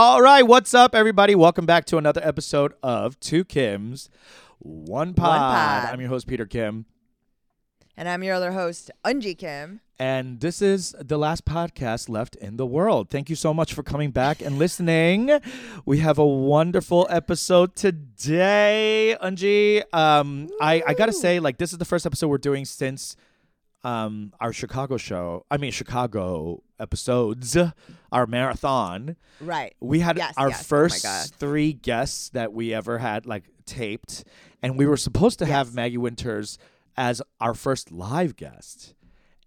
All right, what's up, everybody? Welcome back to another episode of Two Kims, One Pod. Pod. I'm your host, Peter Kim, And I'm your other host, Unji Kim. and this is the last podcast left in the world. Thank you so much for coming back and listening. We have a wonderful episode today, Unji. Um, I, I gotta say, like, this is the first episode we're doing since um our Chicago show. I mean, Chicago episodes, our marathon. Right. we had Yes, our yes. Oh first God. three guests that we ever had like taped and we were supposed to have maggie winters as our first live guest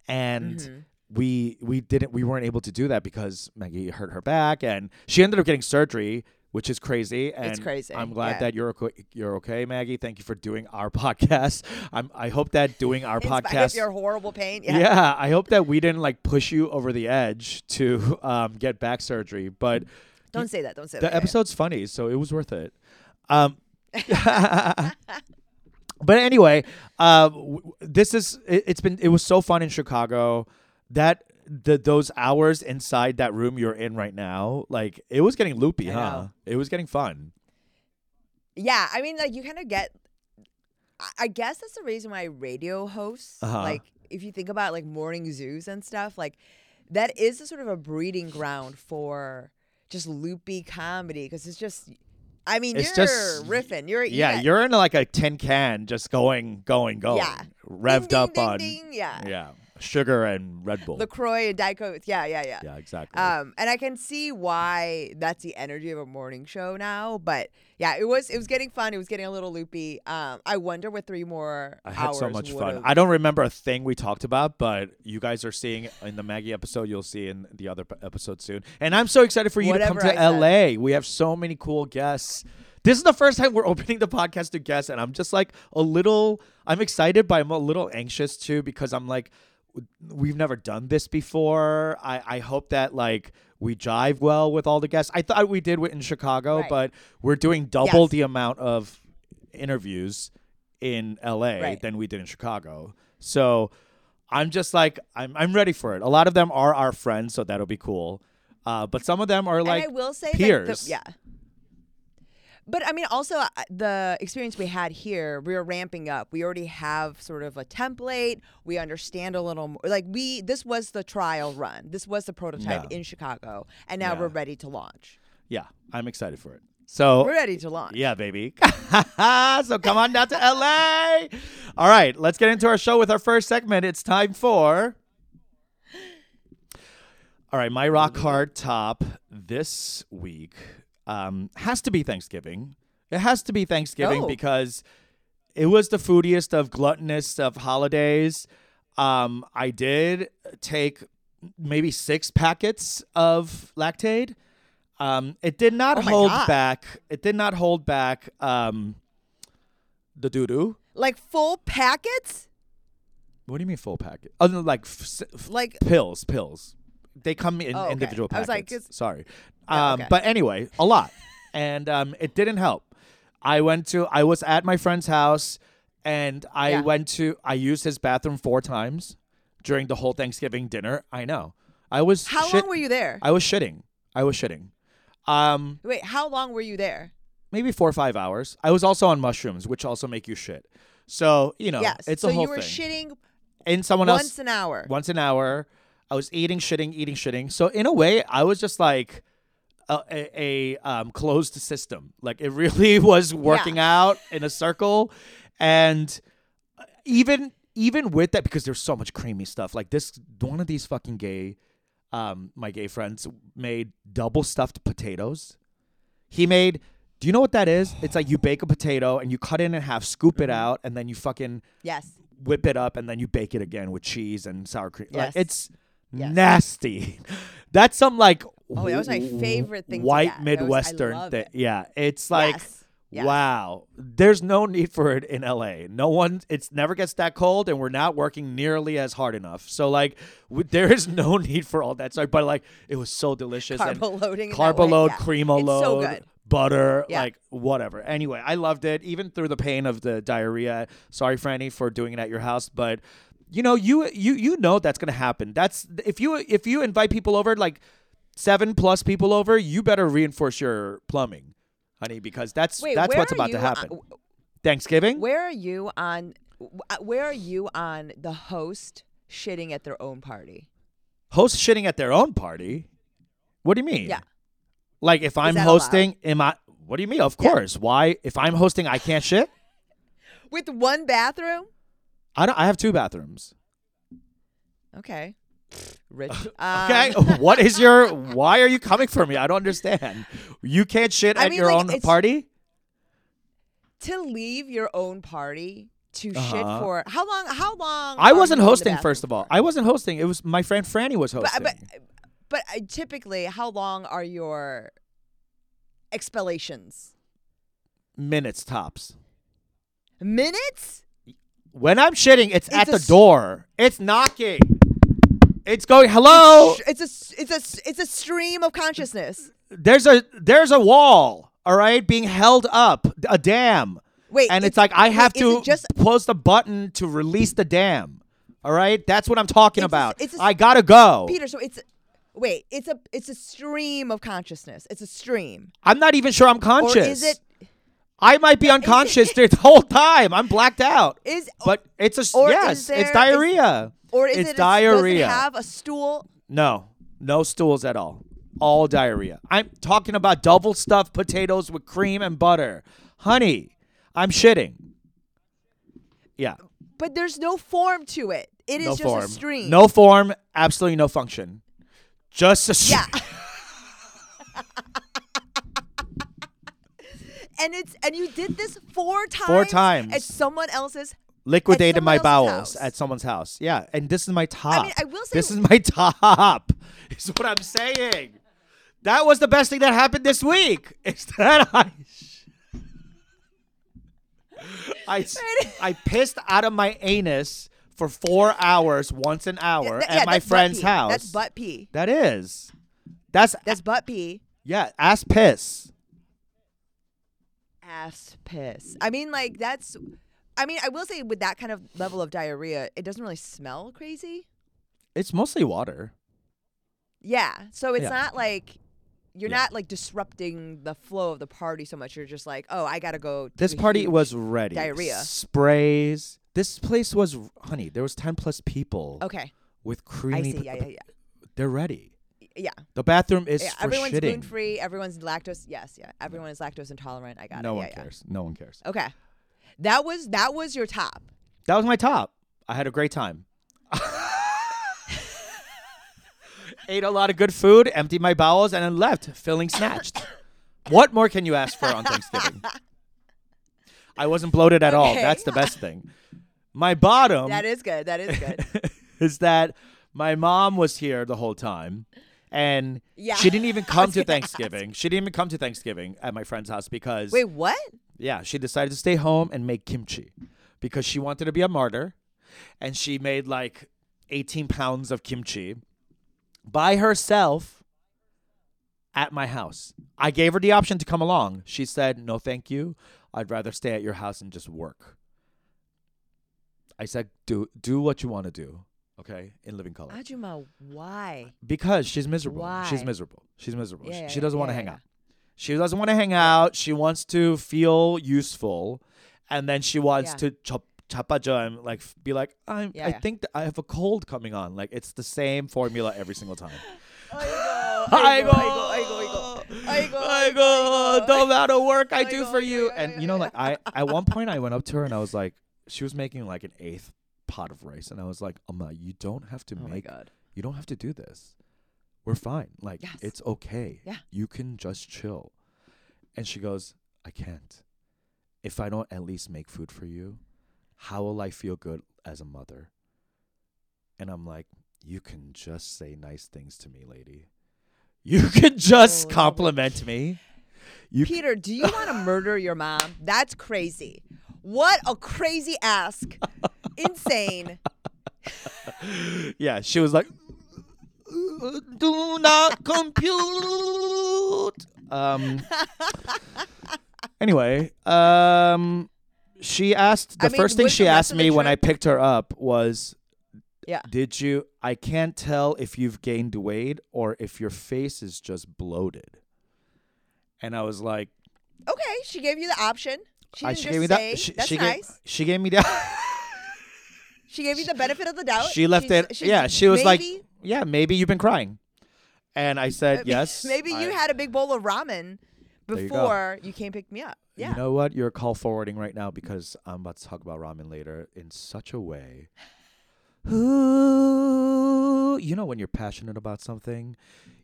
and Mhm. we we didn't we weren't able to do that because maggie hurt her back and she ended up getting surgery which is crazy and It's crazy, i'm glad yeah. that you're okay, you're okay maggie thank you for doing our podcast i'm i hope that doing our podcast your horrible pain. yeah. Yeah. I hope that we didn't like push you over the edge to um, get back surgery, but Don't say that. Don't say the that. The episode's funny, so it was worth it. Um, but anyway, uh, w- this is it, it's been it was so fun in Chicago that the those hours inside that room you're in right now, like it was getting loopy, I huh? know. It was getting fun. Yeah. I mean, like, you kind of get. I- guess that's the reason why radio hosts, Uh-huh. like, if you think about like morning zoos and stuff, like, that is a sort of a breeding ground for just loopy comedy because it's just. I mean, It's you're just- riffing. You're Yeah, yeah, you're in like a tin can, just going, going, going, Yeah. revved ding, up ding, on ding, yeah. yeah, sugar and Red Bull. Lacroix and Diet Coke. Yeah, yeah, yeah. yeah, exactly. Um, and I can see why that's the energy of a morning show now. But yeah, it was it was getting fun. It was getting a little loopy. Um, I wonder what three more I had so much fun. would've- I don't remember a thing we talked about, but you guys are seeing in the Maggie episode. You'll see in the other episode soon. And I'm so excited for you Whatever to come I to said. LA. We have so many cool guests. This is the first time we're opening the podcast to guests, and I'm just like a little. I'm excited, but I'm a little anxious too because I'm like, we've never done this before. I I hope that like we jive well with all the guests. I thought we did in Chicago, Right. but we're doing double Yes. the amount of interviews in LA Right. than we did in Chicago. So I'm just like I'm I'm ready for it. A lot of them are our friends, so that'll be cool. Uh, but some of them are like and I will say like, the- peers. yeah. But I mean, also uh, the experience we had here, we were ramping up. We already have sort of a template. We understand a little more. Like we, this was the trial run. This was the prototype Yeah. in Chicago, and now Yeah. we're ready to launch. yeah, I'm excited for it. So We're ready to launch. yeah, baby. so come on down to LA. All right, let's get into our show with our first segment. It's time for. All right, my rock hard top this week um, has to be Thanksgiving. It has to be Thanksgiving Oh. because it was the foodiest of gluttonous of holidays. Um, I did take maybe six packets of Lactaid. Um, it did not Oh hold God. back. It did not hold back um, the doo doo. Like full packets. What do you mean full packet? Oh, no, like f- Like pills, pills. They come in Oh, okay. individual I packets. was like, it's- Sorry. Yeah, Um, okay. But anyway, a lot. and um, it didn't help. I went to, I was at my friend's house and I Yeah. went to, I used his bathroom four times during the whole Thanksgiving dinner. I know. I was how shit- long were you there? I was shitting. I was shitting. Um, Wait, how long were you there? maybe four or five hours. I was also on mushrooms, which also make you shit. So, you know, yes. it's so a whole you were thing. shitting In someone else once else an hour. once an hour. I was eating, shitting, eating, shitting. So in a way, I was just like a, a, a um, closed system. Like it really was working out in a circle, and even even with that, because there's so much creamy stuff. Like this, one of these fucking gay, um, my gay friends made double stuffed potatoes. He made. Do you know what that is? It's like you bake a potato and you cut it in half, scoop it out, and then you fucking Yes. whip it up and then you bake it again with cheese and sour cream. Like Yes. it's Yes. nasty. That's some like Oh, that was my favorite thing White. Was- Midwestern thing. it. Yeah, it's like yes. Yes. wow. There's no need for it in LA. No one. It's never gets that cold, and we're not working nearly as hard enough. So like, w- there is no need for all that. So, but like, it was so delicious. Carbo loading. carbo load, yeah. It's load, so butter, Yeah. like whatever. Anyway, I loved it, even through the pain of the diarrhea. Sorry, Franny, for doing it at your house, but you know, you you you know that's gonna happen. That's if you if you invite people over, like seven plus people over, you better reinforce your plumbing, honey, because that's Wait, that's what's about to on- happen. Thanksgiving. Where are you on? Where are you on the host shitting at their own party? Host shitting at their own party. What do you mean? Yeah. Like if I'm that allowed? hosting, am I? What do you mean? Of Yeah. course. Why? If I'm hosting, I can't shit. With one bathroom? I don't. I have two bathrooms. Okay. Rich. Okay. Um, what is your? Why are you coming for me? I don't understand. You can't shit I at mean, your like, own party. to leave your own party to shit Uh-huh. for how long? How long? I wasn't you in the hosting. First of all, for? I wasn't hosting. It was my friend Franny was But, hosting. but but uh, typically, how long are your expellations? Minutes tops. Minutes? When I'm shitting, it's, It's at the s- door. It's knocking. It's going. Hello. It's a it's a it's a stream of consciousness. there's a there's a wall. All right, being held up, a dam, Wait, and it's, like I have is to just post a button to release the dam. All right, that's what I'm talking It's a about. it's a I gotta go. Peter? So it's wait, it's a it's a stream of consciousness. It's a stream, I'm not even sure I'm conscious. or is it I might be unconscious the whole time. I'm blacked out. is But it's a yes, is there- it's is- diarrhea. or is it's it a, diarrhea. Does it have a stool? No, no stools at all. All diarrhea. I'm talking about double stuffed potatoes with cream and butter. Honey, I'm shitting. Yeah, But there's no form to it. It is no just form. a stream. No form, absolutely no function. Just a stream. Yeah. and it's and you did this four times. Four times. at someone else's. Liquidated my bowels house. at someone's house. Yeah, and this is my top. I will say- this is my top. Is what I'm saying. That was the best thing that happened this week. Is that I. I, I pissed out of my anus for four hours once an hour Th- at yeah, my friend's house. That's butt pee. That is. That's That's butt pee. yeah. Ass piss. Ass piss. I mean, like that's. I mean, I will say with that kind of level of diarrhea, it doesn't really smell crazy. It's mostly water. Yeah. So it's Yeah. not like you're Yeah. not like disrupting the flow of the party so much. You're just like, oh, I gotta go. to This a party huge- was ready. diarrhea. Sprays. This place was honey. There was ten plus people Okay, with creamy. I see. p- Yeah, yeah, yeah. They're ready. Yeah. The bathroom is yeah, for everyone's shitting. gluten free. Everyone's lactose. Yes, yeah. Everyone is lactose intolerant. I got no it. No one yeah, yeah. cares. No one cares. Okay, that was that was your top. That was my top. I had a great time. Ate a lot of good food, emptied my bowels, and then left, feeling snatched. what more can you ask for on Thanksgiving? I wasn't bloated at all. That's the best thing. My bottom that is good. That is good. is that my mom was here the whole time. And Yeah. she didn't even come to Thanksgiving. She didn't even come to Thanksgiving at my friend's house because Wait, what? yeah, she decided to stay home and make kimchi because she wanted to be a martyr. And she made like 18 pounds of kimchi by herself at my house. I gave her the option to come along. She said, no, thank you. I'd rather stay at your house and just work. I said, do, do what you want to do, okay, in living color. Ajuma, why? Because she's miserable. Why? She's miserable. She's miserable. Yeah, She- she doesn't yeah, want to yeah, hang out. She doesn't want to hang out. She wants to feel useful, and then she wants to chop chapaja and like be like, I'm, I think I have a cold coming on. Like it's the same formula every single time. I go, aigo, aigo, aigo. Aigo, I go. aigo. The amount of work I do for you, and you know, like I at one point I went up to her and I was like, she was making like an eighth pot of rice, and I was like, Amma, you don't have to Oh my make god. you don't have to do this. We're fine. Like Yes. it's okay. Yeah. You can just chill. And she goes, I can't. If I don't at least make food for you, how will I feel good as a mother? And I'm like, you can just say nice things to me, lady. You can just Oh, compliment me. You Peter, do you want to murder your mom? That's crazy. What a crazy ask. Insane. yeah, she was like, do not compute. Um. Anyway, um, she asked the I mean, first thing she the rest asked of the me when I trip- picked her up was, Yeah. Did you? I can't tell if you've gained weight or if your face is just bloated. And I was like, Okay, she gave you the option. She I- didn't she just gave me say, that. She, That's she nice. gave she gave me that. she gave you the benefit of the doubt. she left She's- it. she's Yeah, she was like, maybe- yeah, maybe you've been crying. And I said yes. Maybe you I- had a big bowl of ramen you go. before you, came pick me up. Yeah. You know what? You're call forwarding right now because I'm about to talk about ramen later in such a way. Ooh, you know when you're passionate about something,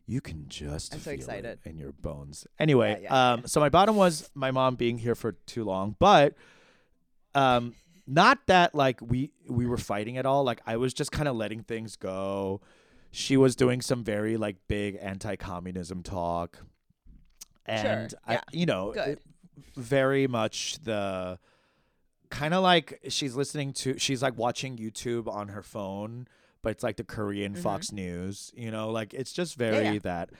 you can just I'm so feel it excited. in your bones. Anyway, yeah, um, so my bottom was my mom being here for too long, but um, not that like we we were fighting at all. Like I was just kind of letting things go. She was doing some very like big anti-communism talk, and I, yeah. you know, it- very much the kind of like she's listening to she's like watching YouTube on her phone, but it's like the Korean Mhm. Fox News, you know, like it's just Yeah, very yeah. that.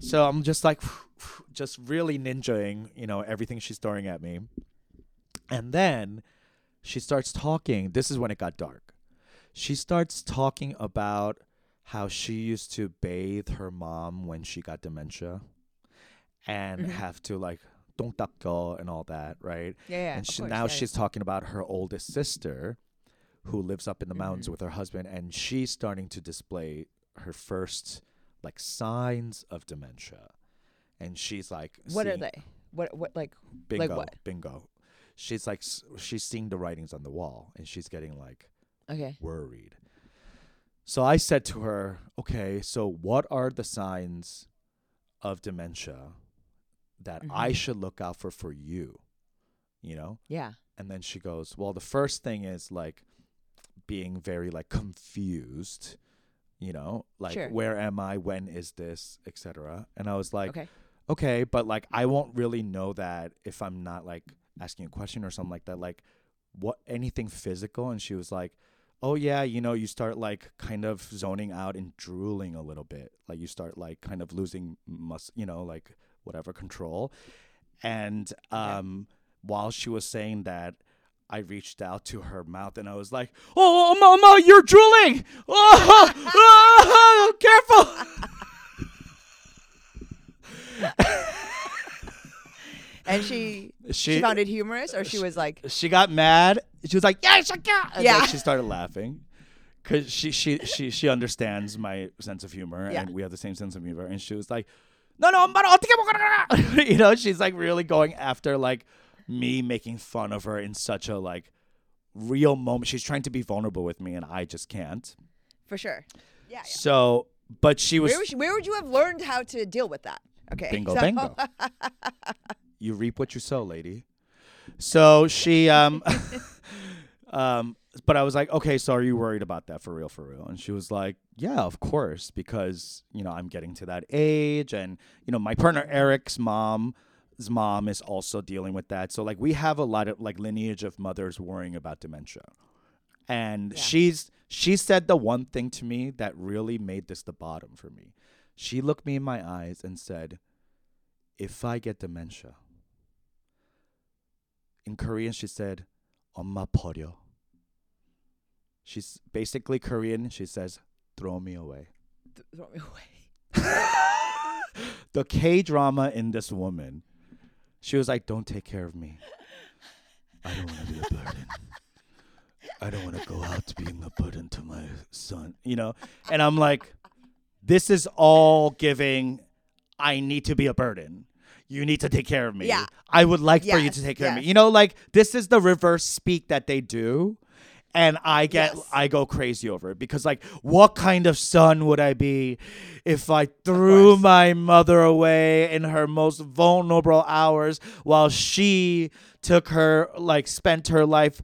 So I'm just like just really ninjaing, you know, everything she's throwing at me. And then she starts talking. This is when it got dark. She starts talking about how she used to bathe her mom when she got dementia and Mhm. have to like don't go and all that, right? Yeah, yeah. and she, course, now yeah, she's talking about her oldest sister who lives up in the mountains Mhm. with her husband and she's starting to display her first like signs of dementia and she's like. What are they? What what like bingo what? bingo she's like she's seeing the writings on the wall and she's getting like okay. worried so i said to her okay so what are the signs of dementia that i Mhm. should look out for for you you know Yeah. and then she goes, "Well, the first thing is like being very like confused, you know, like Sure. where am I? When is this, etc." And I was like, okay. "Okay, but like I won't really know that if I'm not like asking a question or something like that. Like what anything physical?" And she was like, "Oh yeah, you know, you start like kind of zoning out and drooling a little bit. Like you start like kind of losing mus, you know, like whatever control." And um while she was saying that, I reached out to her mouth and I was like, "Oh, mama, you're drooling! Oh, oh, careful!" And she, she, she found it humorous, or she, was like she got mad. She was like, "Yeah, Shakira!" And yeah. Like, she started laughing because she she she she understands my sense of humor, yeah. and we have the same sense of humor. And she was like, "No, no, I'm you know, she's like really going after like me making fun of her in such a like real moment. She's trying to be vulnerable with me, and I just can't. For sure. Yeah. yeah. So, but she was. Where, was she, where would you have learned how to deal with that? Okay. Bingo, so. bingo. you reap what you sow, lady. So she um um but I was like, "Okay, so are you worried about that for real for real?" And she was like, "Yeah, of course, because, you know, I'm getting to that age and, you know, my partner Eric's mom his mom is also dealing with that. So like we have a lot of like lineage of mothers worrying about dementia. And Yeah. she's she said the one thing to me that really made this the bottom for me. She looked me in my eyes and said, "If I get dementia." In Korean she said, "엄마 버려." She's basically Korean. She says, "Throw me away." Th- throw me away. the K drama in this woman. She was like, "Don't take care of me. I don't want to be a burden. I don't want to go out being a burden to my son." You know, and I'm like, "This is all giving. I need to be a burden. You need to take care of me. Yeah. I would like for you to take care of me. You know, like this is the reverse speak that they do." And I get, Yes. I go crazy over it because, like, what kind of son would I be if I threw my mother away in her most vulnerable hours while she took her like spent her life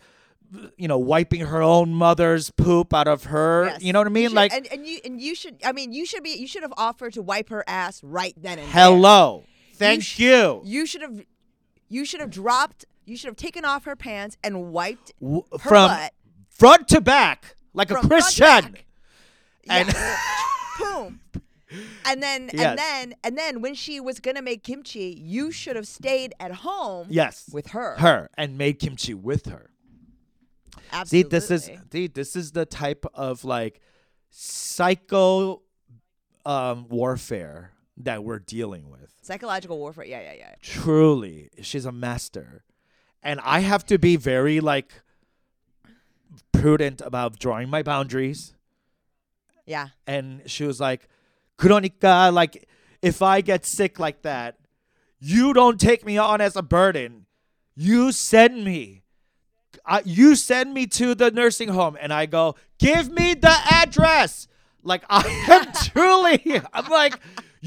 you know wiping her own mother's poop out of her Yes. you know what i mean should- like and, and you and you should. I mean, you should be. You should have offered to wipe her ass right then and there. Thank sh- you, You should have. You should have dropped. You should have taken off her pants and wiped W- her from butt front to back like a from front to christian. And- Yeah. boom. And then Yes. and then and then when she was gonna make kimchi, you should have stayed at home yes with her. her and made kimchi with her Absolutely. See, this is dude, this is the type of like psycho um warfare that we're dealing with. Psychological warfare. Yeah, yeah, yeah. Truly, she's a master. And I have to be very like prudent about drawing my boundaries. Yeah. And she was like, "Kronika, like if I get sick like that, you don't take me on as a burden. You send me. I, you send me to the nursing home." And I go, "Give me the address." Like I am truly I'm like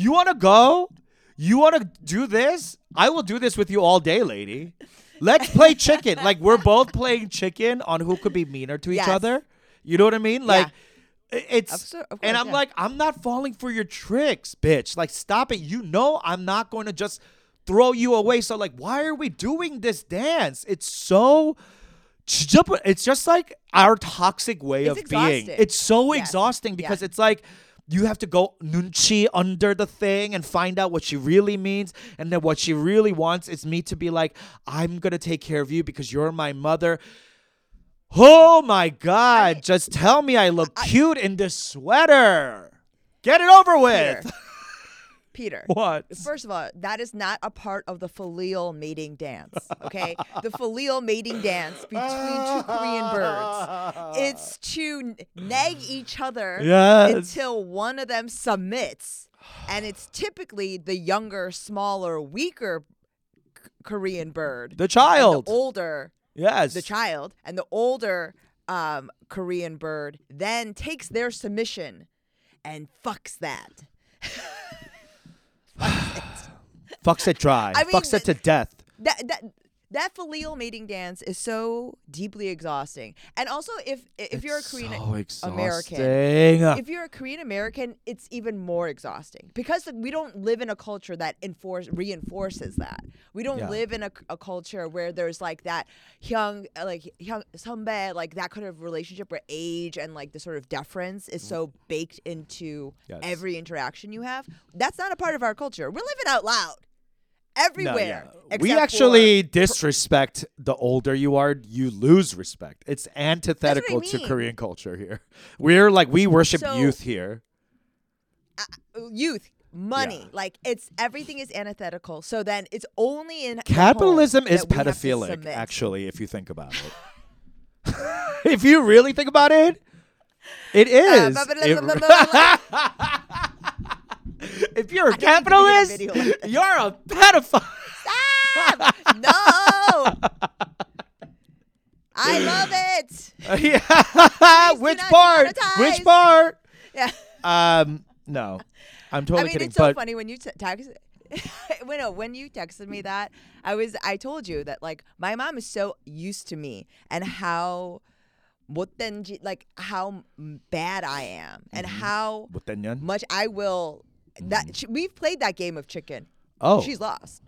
"You want to go? You want to do this? I will do this with you all day, lady. Let's play chicken. like we're both playing chicken on who could be meaner to each Yes. other. You know what I mean? Like i- it's so- and I'm yeah. like, I'm not falling for your tricks, bitch. Like, stop it. You know, I'm not going to just throw you away. So, like, why are we doing this dance? It's so. It's just like our toxic way It's of being. exhausting. It's so Yes. exhausting Yeah. because it's like you have to go nunchi under the thing and find out what she really means. And then what she really wants is me to be like, I'm going to take care of you because you're my mother. Oh my God. Just tell me I look cute in this sweater. Get it over with. Peter. what? First of all, that is not a part of the filial mating dance. Okay, the filial mating dance between two Korean birds. It's to nag each other Yes. until one of them submits, and it's typically the younger, smaller, weaker K- Korean bird. The child. the older, yes. the child, and the older um, Korean bird then takes their submission and fucks that. Fucks it dry. I mean, Fucks it to death. that that that filial mating dance is so deeply exhausting. And also, if if you're a Korean so American, if you're a Korean American, it's even more exhausting because we don't live in a culture that enforce reinforces that. We don't Yeah. live in a, a culture where there's like that young like young 선배 like that kind of relationship where age and like the sort of deference is mm. so baked into Yes. every interaction you have. That's not a part of our culture. We're living out loud No, everywhere. yeah. We actually for- disrespect the older you are, you lose respect. It's antithetical to mean. Korean culture here. We're like we worship So- youth here. youth money Yeah. like it's everything is antithetical so then it's only in Capitalism is that we have to pedophilic, actually, if you think about it. if you really think about it, it is. Uh, blah, blah, It- blah, blah, blah, blah. if you're a I need to be in a capitalist, video like this. you're a pedophile. Stop! no i love it yeah. Which not part? demonetize. Which part? yeah Um, no, I'm i totally mean kidding. it's so but funny when you t- text when, no, when you texted me that i was i told you that like my mom is so used to me and how 못된지 like how m- bad i am and Mm-hmm. how 못됐년? much I will. that sh- we've played that game of chicken. Oh, She's lost.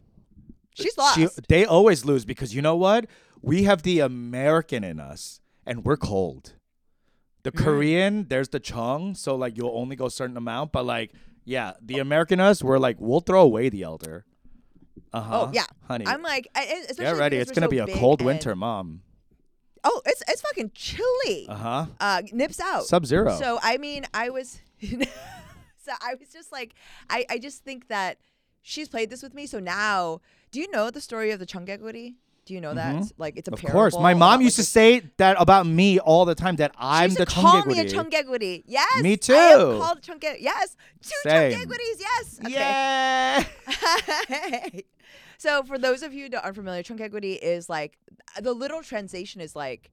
She's lost. She, they always lose because you know what? We have the American in us, and we're cold. The Mm-hmm. Korean, there's the chung, so like you'll only go a certain amount, but like yeah, the American us, we're like we'll throw away the elder. Uh huh. oh yeah, honey. I'm like, I- I- especially Get ready. It's gonna so be a cold winter, mom. Oh, it's it's fucking chilly. Uh huh. Uh, nips out. Sub zero. So I mean, I was. so I was just like, I I just think that she's played this with me. So now, do you know the story of the Chungeguri? Do you know that? Mm-hmm. Like it's a of parable course, my mom used to say that about me all the time. That She I'm used the to call me a chonggeguri. Yes. Me I too. called chungge. Yes. Two Same. Yes. Okay. Yeah. so for those of you that aren't familiar, chungeguri is like the literal translation is like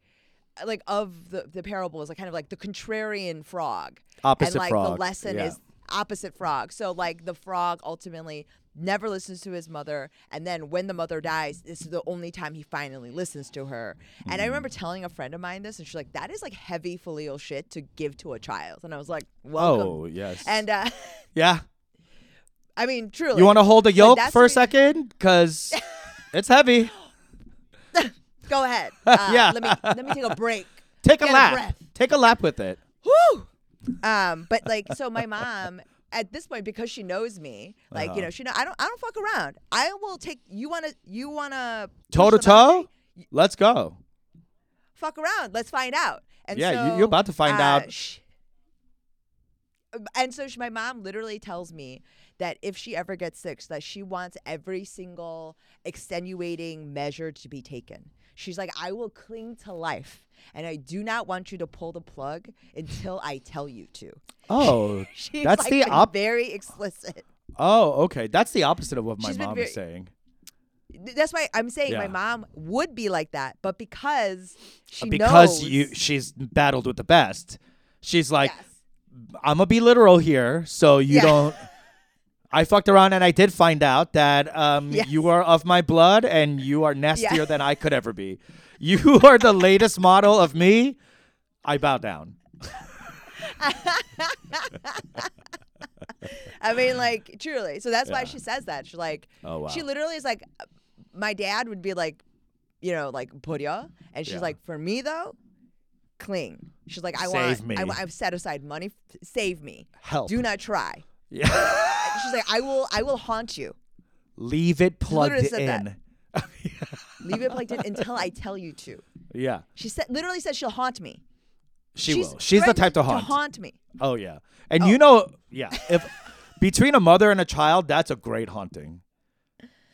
like of the the parable is like kind of like the contrarian frog. Opposite and like frog. the lesson Yeah. is opposite frog. So like the frog ultimately never listens to his mother and then when the mother dies this is the only time he finally listens to her and i remember Mm. telling a friend of mine this and she's like that is like heavy filial shit to give to a child and i was like welcome Oh yes. and uh yeah. i mean truly You want to hold a yolk that's for a second? Because it's heavy. go ahead uh, Yeah. let me let me take a break Take a Get a lap. breath. Take a lap with it. Woo! Um, but like, so my mom at this point, because she knows me, like Uh-huh. you know, she know I don't, I don't fuck around. I will take. You wanna, you wanna Toe to push the boundary? toe. Let's go. fuck around. Let's find out. And Yeah, you- so, you're about to find uh, out. sh- and so she, my mom literally tells me that if she ever gets sick, that she wants every single extenuating measure to be taken. She's like, I will cling to life, and I do not want you to pull the plug until I tell you to. Oh, She's That's like the op- very explicit. oh, okay. That's the opposite of what my She's mom very- is saying. That's why I'm saying my mom would be like that, but because she uh, because knows, you, she's battled with the best. She's like, yes. I'm gonna be literal here, so you Yeah. don't. I fucked around and I did find out that um, Yes. you are of my blood and you are nastier than I could ever be. You are the latest model of me. I bow down. I mean, like truly. So that's why she says that. She's like, Oh wow. she literally is like, my dad would be like, you know, like Purya, and she's Yeah. like, for me though, cling. She's like, I Save want, me. I, I've set aside money, save me. Help. Do not try. Yeah. She's like, I will, I will haunt you. Leave it plugged said that. in. Leave it plugged in until I tell you to. yeah. She said, literally says she'll haunt me. She She's will. She's the type to haunt. To haunt me. Oh yeah. And you oh. know, yeah, if between a mother and a child, that's a great haunting.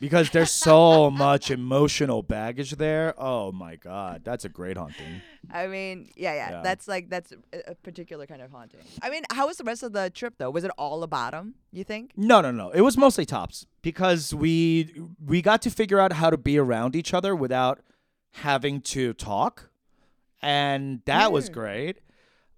Because there's so much emotional baggage there. Oh my god, that's a great haunting. I mean, yeah, yeah, Yeah. That's like that's a, particular kind of haunting. I mean, how was the rest of the trip though? Was it all a bottom? You think? No, no, no. It was mostly tops because we we got to figure out how to be around each other without having to talk, and that was Mm. great.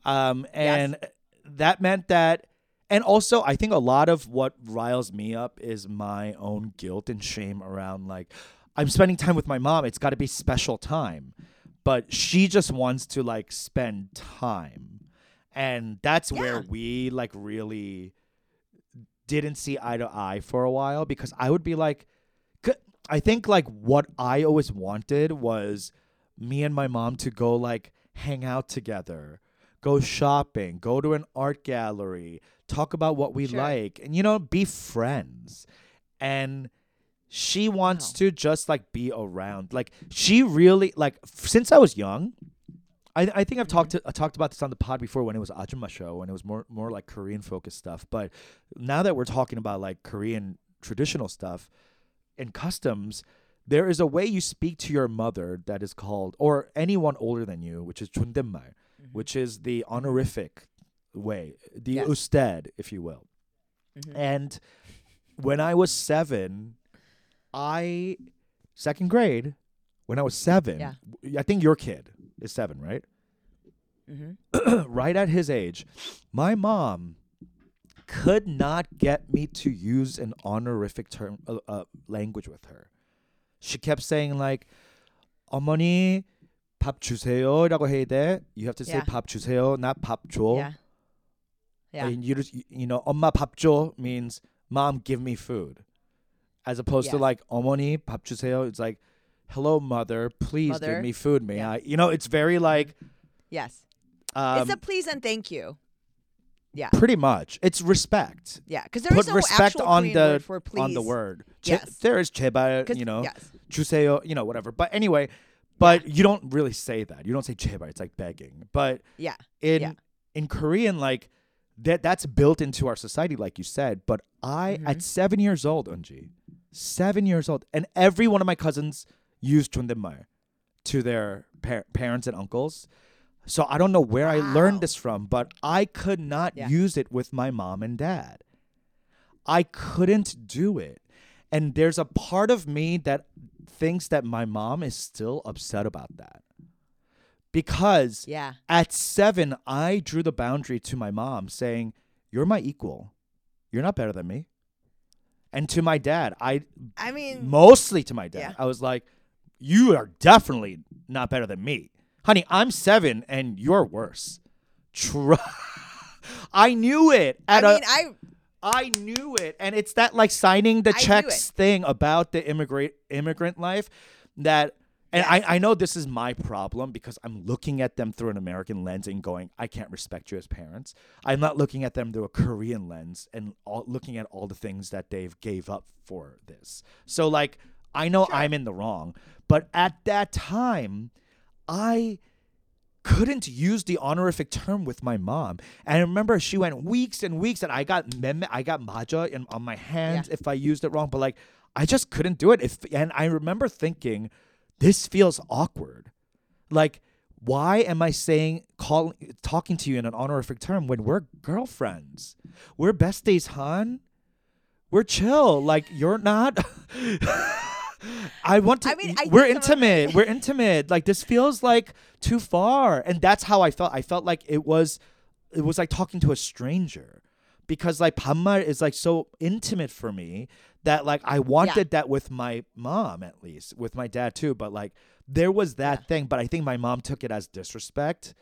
Um, and that meant that, and also I think a lot of what riles me up is my own guilt and shame around like I'm spending time with my mom. It's got to be special time, but she just wants to like spend time, and that's where we like really didn't see eye to eye for a while because I would be like, I think like what I always wanted was me and my mom to go like hang out together, go shopping, go to an art gallery, talk about what we Sure. like, and you know, be friends. And she wants Wow. to just like be around. Like she really like f- since I was young. I, I think I've talked to, I talked about this on the pod before when it was Ajumma show and it was more more like Korean focused stuff. But now that we're talking about like Korean traditional stuff and customs, there is a way you speak to your mother that is called or anyone older than you, which is 존댓말, which is the honorific way, the Yes. usted, if you will. Mhm. And when I was seven, I second grade, when I was seven, Yeah. I think your kid is seven, right? Mm-hmm. right at his age, my mom could not get me to use an honorific term uh, uh, language with her. She kept saying like, "어머니 밥 주세요라고 해야 돼. You have to say Yeah. 밥 주세요, not 밥 줘. Yeah. Yeah. And you just you know, 엄마 밥 줘 means mom give me food. As opposed to Yes. like 어머니 밥 주세요, it's like hello mother, please Mother. give me food, may Yeah. I? You know, it's very like yes. um, it's a please and thank you. Yeah. pretty much. It's respect. Yeah. Because there Put is no respect actual on Korean the word for please. on the word. Che- Yes. there is 제발, 'Cause- you know, Yes. 주세요, you know, whatever. But anyway, but you don't really say that. You don't say 제발. It's like begging. But Yeah. in Yeah. in Korean, like that that's built into our society, like you said. But I, mm-hmm. at seven years old, Unji, seven years old, and every one of my cousins used Chundinmaer to their par- parents and uncles. So I don't know where wow. I learned this from, but I could not yeah. use it with my mom and dad. I couldn't do it. And there's a part of me that thinks that my mom is still upset about that. Because Yeah. at seven, I drew the boundary to my mom saying, You're my equal. You're not better than me. And to my dad, I I mean, mostly to my dad, Yeah. I was like, You are definitely not better than me. Honey, I'm seven and you're worse. Tr- I knew it. I At mean, a, I I knew it, and it's that like signing the I checks thing about the immigrant immigrant life that. And Yes. I, I know this is my problem because I'm looking at them through an American lens and going, I can't respect you as parents. I'm not looking at them through a Korean lens and all, looking at all the things that they've gave up for this. So like, I know I'm in the wrong, but at that time, I couldn't use the honorific term with my mom. And I remember she went weeks and weeks, and I got mem- I got maja in, on my hands if I used it wrong. But like, I just couldn't do it. If and I remember thinking, this feels awkward. Like, why am I saying calling talking to you in an honorific term when we're girlfriends? We're besties, hon. We're chill. Like you're not. I want to. I mean, I we're intimate. we're intimate. Like this feels like too far, and that's how I felt. I felt like it was, it was like talking to a stranger, because like 반말 is like so intimate for me that like I wanted that with my mom at least, with my dad too. But like there was that Yeah. thing, but I think my mom took it as disrespect,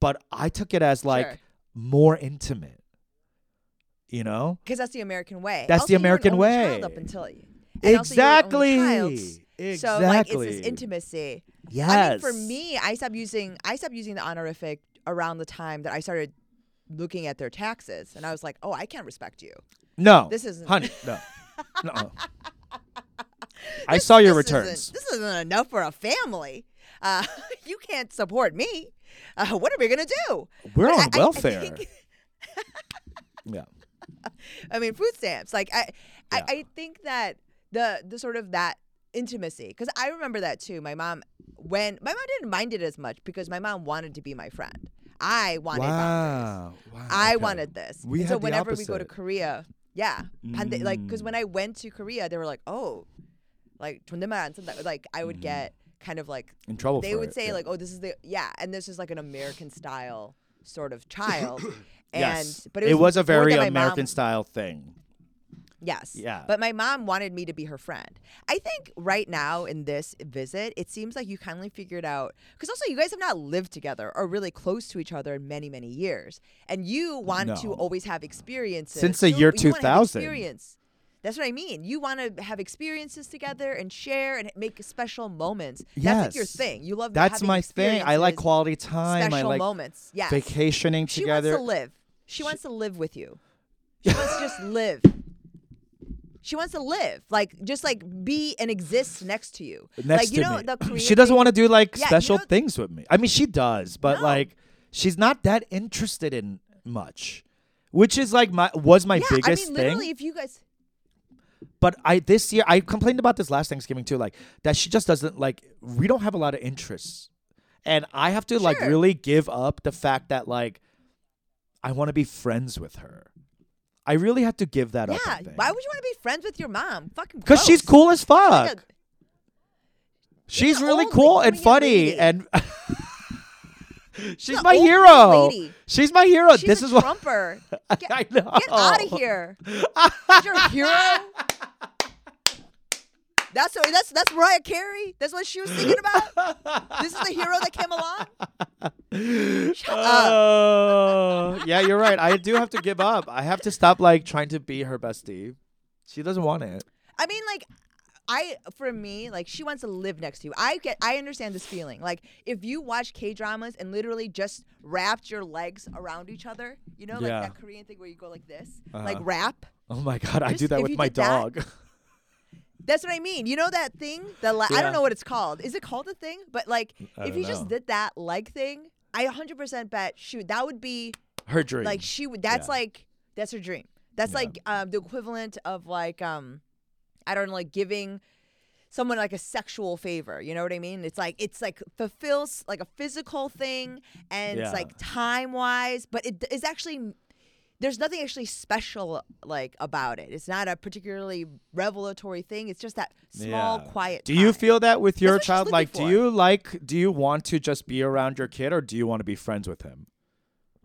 but I took it as like Sure. more intimate. You know. because that's the American way. That's the Also, were American way. up until you. and also you were an only Exactly. Exactly. So like it's this intimacy. Yes. I mean, for me, I stopped using I stopped using the honorific around the time that I started looking at their taxes, and I was like, oh, I can't respect you. No. This isn't- honey. No. No. I saw your This isn't- returns. This isn't enough for a family. Uh, you can't support me. Uh, what are we gonna do? We're But on I- I- I welfare. think- yeah. I mean, food stamps. Like I, Yeah. I, I think that the the sort of that intimacy, because I remember that too. My mom, when my mom didn't mind it as much because my mom wanted to be my friend. I wanted boundaries. Wow. wow. I okay. wanted this. We and so whenever we go to. Korea, yeah, pande- like because Mm. when I went to Korea, they were like, oh, like 존댓말 안 쓴다. Like I would get kind of like in trouble they for would it, say yeah. like, oh, this is the yeah, and this is like an American style sort of child. and yes. but it was, was a more very that my American mom, style thing. Yes. Yeah. But my mom wanted me to be her friend. I think right now in this visit, it seems like you kindly figured out because also you guys have not lived together or really close to each other in many, many years. And you want to always have experiences. Since the You- year have 2000. Experience. That's what I mean. You want to have experiences together and share and make special moments. Yes. That's like your thing. You love That's my thing. I like quality time. special I like moments. Yes. vacationing She together. wants to live. She, wants to live with you. She wants to just live. She wants to live, like just like be and exist next to you. next like you to know me. the she doesn't want to do like Yeah, you special know- things with me. I mean, she does, but No. like she's not that interested in much, which is like my was my yeah, I biggest mean, literally, thing. if you guys, But I this year I complained about this last Thanksgiving too, like that she just doesn't like. We don't have a lot of interests, and I have to like really give up the fact that like I want to be friends with her. I really have to give that up. yeah, why would you want to be friends with your mom? Fucking Because she's cool as fuck. Like a- She's really cool and funny, lady. and she's my old hero. She's my hero. this is what Trumper. Get, I know. get out of here. She's your hero. That's what, that's that's Mariah Carey. That's what she was thinking about. This is the hero that came along. Shut up. Oh, yeah, you're right. I do have to give up. I have to stop like trying to be her bestie. She doesn't want it. I mean, like, I for me, like, she wants to live next to you. I get, I understand this feeling. Like, if you watch K dramas and literally just wrapped your legs around each other, you know, like Yeah. that Korean thing where you go like this, like Uh-huh. wrap. Oh my god, I do that with my did that- dog. That's what I mean. You know that thing? The la- I don't know what it's called. Is it called a thing? But like, if don't you just did that leg thing, I 100% bet shoot that would be Her dream. like she would. That's Yeah. like that's her dream. That's Yeah. like um, the equivalent of like um, I don't know, like giving someone like a sexual favor. You know what I mean? It's like it's like fulfills like a physical thing, and it's like time wise, but it is actually. There's nothing actually special like about it. It's not a particularly revelatory thing. It's just that small, Yeah. quiet. do you feel that with your child? Like, do you like? Do you want to just be around your kid, or do you want to be friends with him,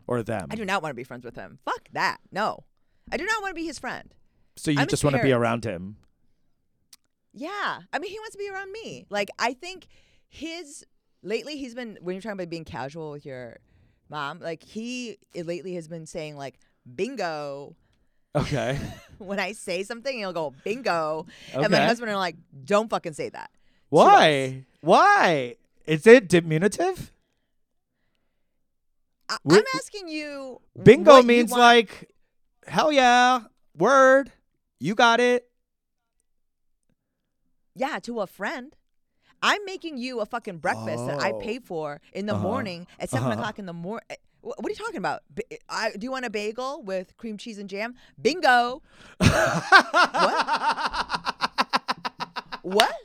or them? I do not want to be friends with him. Fuck that. No, I do not want to be his friend. So you I'm just want to be around him. Yeah. I mean, he wants to be around me. Like, I think his lately he's been when you're talking about being casual with your mom, like he lately has been saying like bingo Okay. when I say something, he'll go bingo, and my husband are like, don't fucking say that. Why? Why? Is it diminutive? I- I'm asking you. Bingo you means want- like, hell yeah, word, you got it. yeah to a friend. I'm making you a fucking breakfast that I Oh. pay for in the Uh-huh. morning at 7 Uh-huh. o'clock in the morning. What are you talking about? Ba- I, do you want a bagel with cream cheese and jam? Bingo. What? What?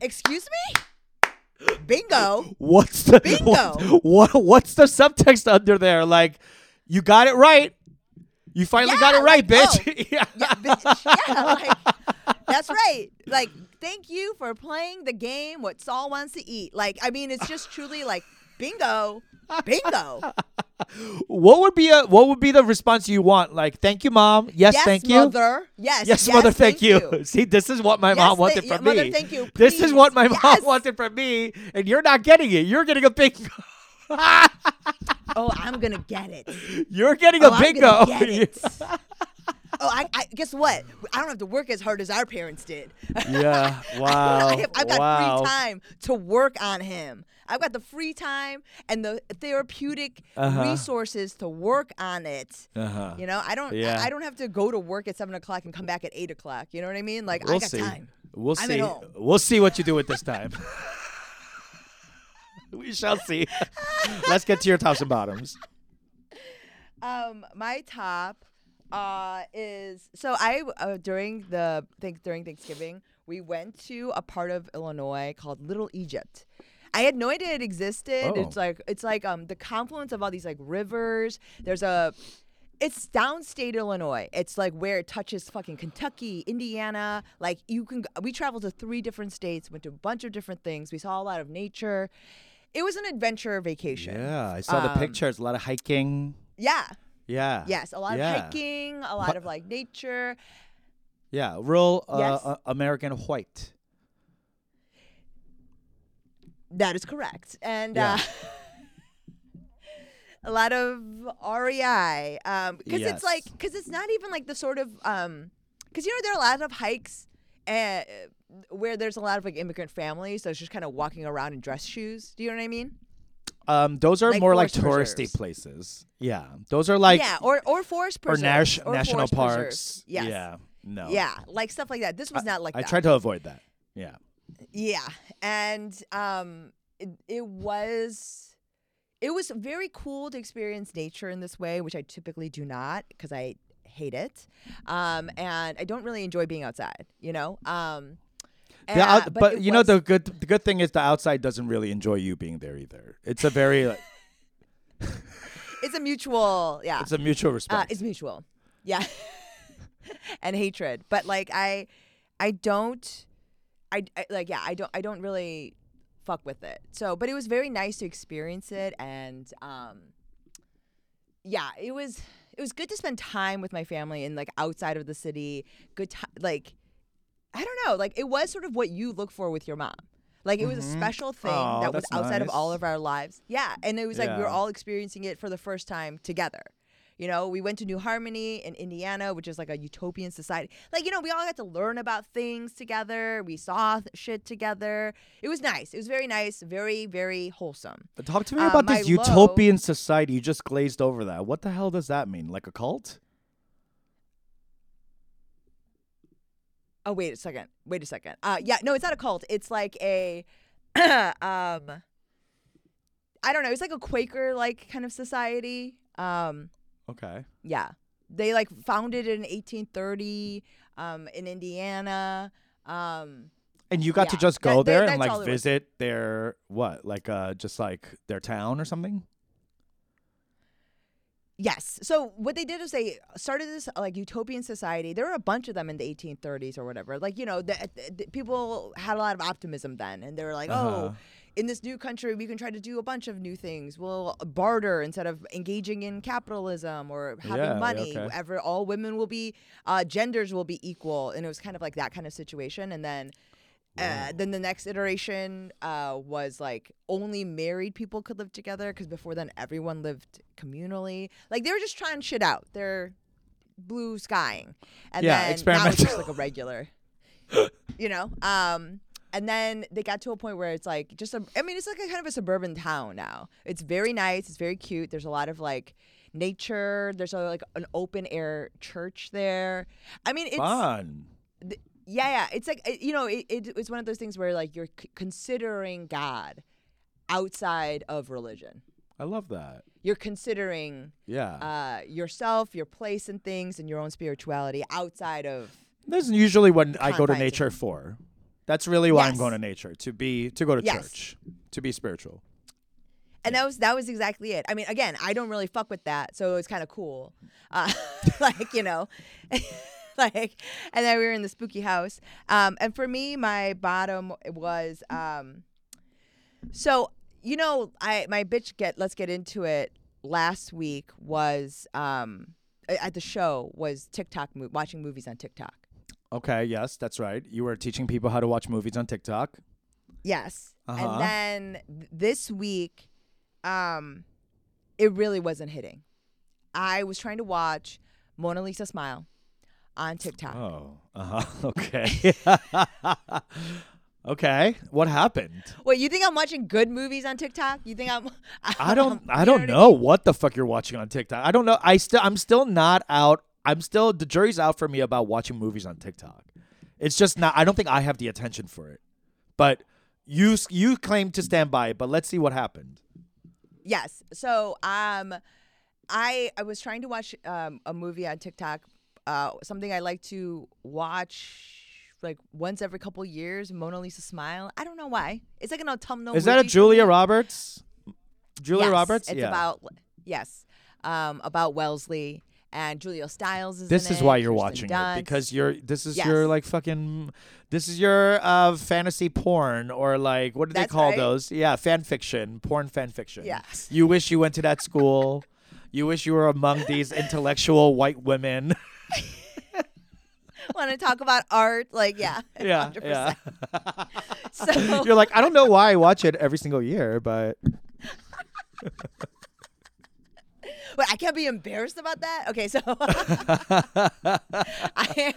Excuse me? Bingo. What's the Bingo. What, what what's the subtext under there? Like, you got it right. You finally got it right, like, bitch. yeah. Oh. Yeah, bitch. Yeah, like, that's right. Like, thank you for playing the game what Saul wants to eat. Like, I mean, it's just truly like bingo, bingo. What would be a what would be the response you want? Like, thank you, mom. Yes, yes, thank you. Yes, mother. Yes, Yes, mother, thank, you. See, this is what my Yes, mom wanted yeah, from mother, me. thank you, This is what my mom wanted from me, and you're not getting it. You're getting a bingo. Oh, I'm gonna get it. you're getting Oh, a bingo. get it. Oh, I, I guess what? I don't have to work as hard as our parents did. yeah. Wow. I have, I've got wow. free time to work on him. I've got the free time and the therapeutic Uh-huh. resources to work on it. Uh-huh. You know, I don't. Yeah. I, I don't have to go to work at seven o'clock and come back at eight o'clock. You know what I mean? Like We'll I got see. time. We'll I'm see. We'll see what you do with this time. we shall see. Let's get to your tops and bottoms. Um, my top uh is so I uh, during the think during Thanksgiving we went to a part of Illinois called Little Egypt. I had no idea it existed. Oh. It's like it's like um the confluence of all these like rivers. There's a it's downstate Illinois. It's like where it touches fucking Kentucky, Indiana. Like you can we traveled to three different states, went to a bunch of different things. We saw a lot of nature. It was an adventure vacation. Yeah, I saw the Um, pictures. A lot of hiking. Yeah. Yeah. Yes, a lot Yeah. of hiking, a lot What- of like nature. Yeah, real uh, Yes. uh, American white. That is correct. And Yeah. uh, a lot of REI. Um, because Yes. it's like, because it's not even like the sort of, um, because you know, there are a lot of hikes uh, where there's a lot of like immigrant families. So it's just kind of walking around in dress shoes. Do you know what I mean? Um, those are Like more like touristy preserves. places. Yeah, those are like yeah, or or forest or nas- or national parks. preserves. Yes. Yeah, no. Yeah, like stuff like that. This was I- not like I that. tried to avoid that. Yeah. Yeah, and um, it, it was it was very cool to experience nature in this way, which I typically do not because I hate it, um, and I don't really enjoy being outside. You know, um, and, out- uh, but it you know the good the good thing is the outside doesn't really enjoy you being there either. It's a very like, it's a mutual, yeah, it's a mutual uh, respect. it's mutual, yeah, and hatred. But like I, I don't, I, I like yeah, I don't, I don't really fuck with it. So, but it was very nice to experience it, and um, yeah, it was it was good to spend time with my family and like outside of the city. Good time, like I don't know, like it was sort of what you look for with your mom. Like it was a Mhm. special thing Aw, that was outside of all of our lives. Yeah, and it was like we were all experiencing it for the first time together. You know, we went to New Harmony in Indiana, which is like a utopian society. Like, you know, we all got to learn about things together. We saw th- shit together. It was nice. It was very nice, very, very wholesome. But Talk to me uh, about this low- utopian society. You just glazed over that. What the hell does that mean? Like a cult? Oh, wait a second. Wait a second. Uh, yeah, no, it's not a cult. It's like a, um, I don't know. It's like a Quaker like kind of society. Um, Okay. yeah, they like founded in 1830 um, in Indiana. Um, And you got to just go that- there and like it visit their what? Like uh just like their town or something? Yes. So what they did is they started this like utopian society. There were a bunch of them in the 1830s or whatever. Like you know, the, the, people had a lot of optimism then, and they were like, Uh-huh. "Oh, in this new country, we can try to do a bunch of new things. We'll barter instead of engaging in capitalism or having Yeah, money. okay. Ever all women will be, uh, genders will be equal." And it was kind of like that kind of situation. And then. Uh, then the next iteration uh, was like only married people could live together because before then everyone lived communally. Like they were just trying shit out. They're blue skying, and Yeah, then now it's just like a regular, you know. Um, and then they got to a point where it's like just a. I mean, it's like a kind of a suburban town now. It's very nice. It's very cute. There's a lot of like nature. There's a, like an open air church there. I mean, it's Fun. Yeah, yeah. It's like it- you know, it, it, it's one of those things where like you're c- considering God outside of religion. I love that. You're considering Yeah. uh, yourself, your place in things, and your own spirituality outside of. That's usually what I go to nature for. That's really why I'm going to nature to be to go to Yes. church to be spiritual. And that was that was exactly it. I mean, again, I don't really fuck with that, so it was kind of cool. Uh, like you know, like, and then we were in the spooky house. Um, and for me, my bottom was um, so you know, I my bitch get let's get into it. Last week was um at the show was TikTok mo- watching movies on TikTok. Okay, yes, that's right. You were teaching people how to watch movies on TikTok. Yes. Uh-huh. And then th- this week, um, it really wasn't hitting. I was trying to watch Mona Lisa Smile on TikTok. Oh, uh huh. Okay. okay. What happened? Wait, you think I'm watching good movies on TikTok? You think I'm? I don't. I don't what know mean? what the fuck you're watching on TikTok. I don't know. I still. I'm still not out. I'm still. The jury's out for me about watching movies on TikTok. It's just not. I don't think I have the attention for it. But you you claim to stand by it. But let's see what happened. Yes. So um, I I was trying to watch um a movie on TikTok. Uh, something I like to watch. Like once every couple years, Mona Lisa Smile. I don't know why. It's like an autumnal. Is that a movie Julia me. Roberts? Julia Yes, Roberts. It's yeah. about yes, um, about Wellesley and Julia Stiles is. This is it, why you're Kirsten watching it because you're. This is your like fucking. This is your uh fantasy porn or like what do they That's call right. those? Yeah, fan fiction, porn fan fiction. Yes. You wish you went to that school. you wish you were among these intellectual white women. want to talk about art, like yeah, yeah, 100%. yeah. So You're like, I don't know why I watch it every single year, but Wait, I can't be embarrassed about that. Okay, so I,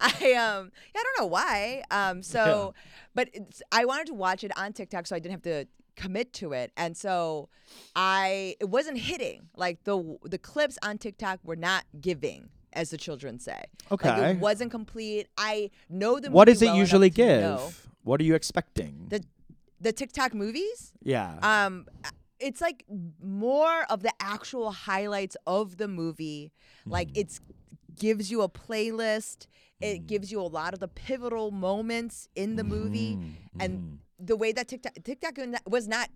I um, yeah, I don't know why. Um, so, but it's, I wanted to watch it on TikTok, so I didn't have to commit to it, and so I it wasn't hitting. Like the the clips on TikTok were not giving, as the children say. like Okay. it wasn't complete. I know the. what does it well usually give? What are you expecting? The the TikTok movies. yeah. Um, it's like more of the actual highlights of the movie. Like Mm. it's gives you a playlist. It gives you a lot of the pivotal moments in the movie, Mhm, and mhm. the way that TikTok TikTok was not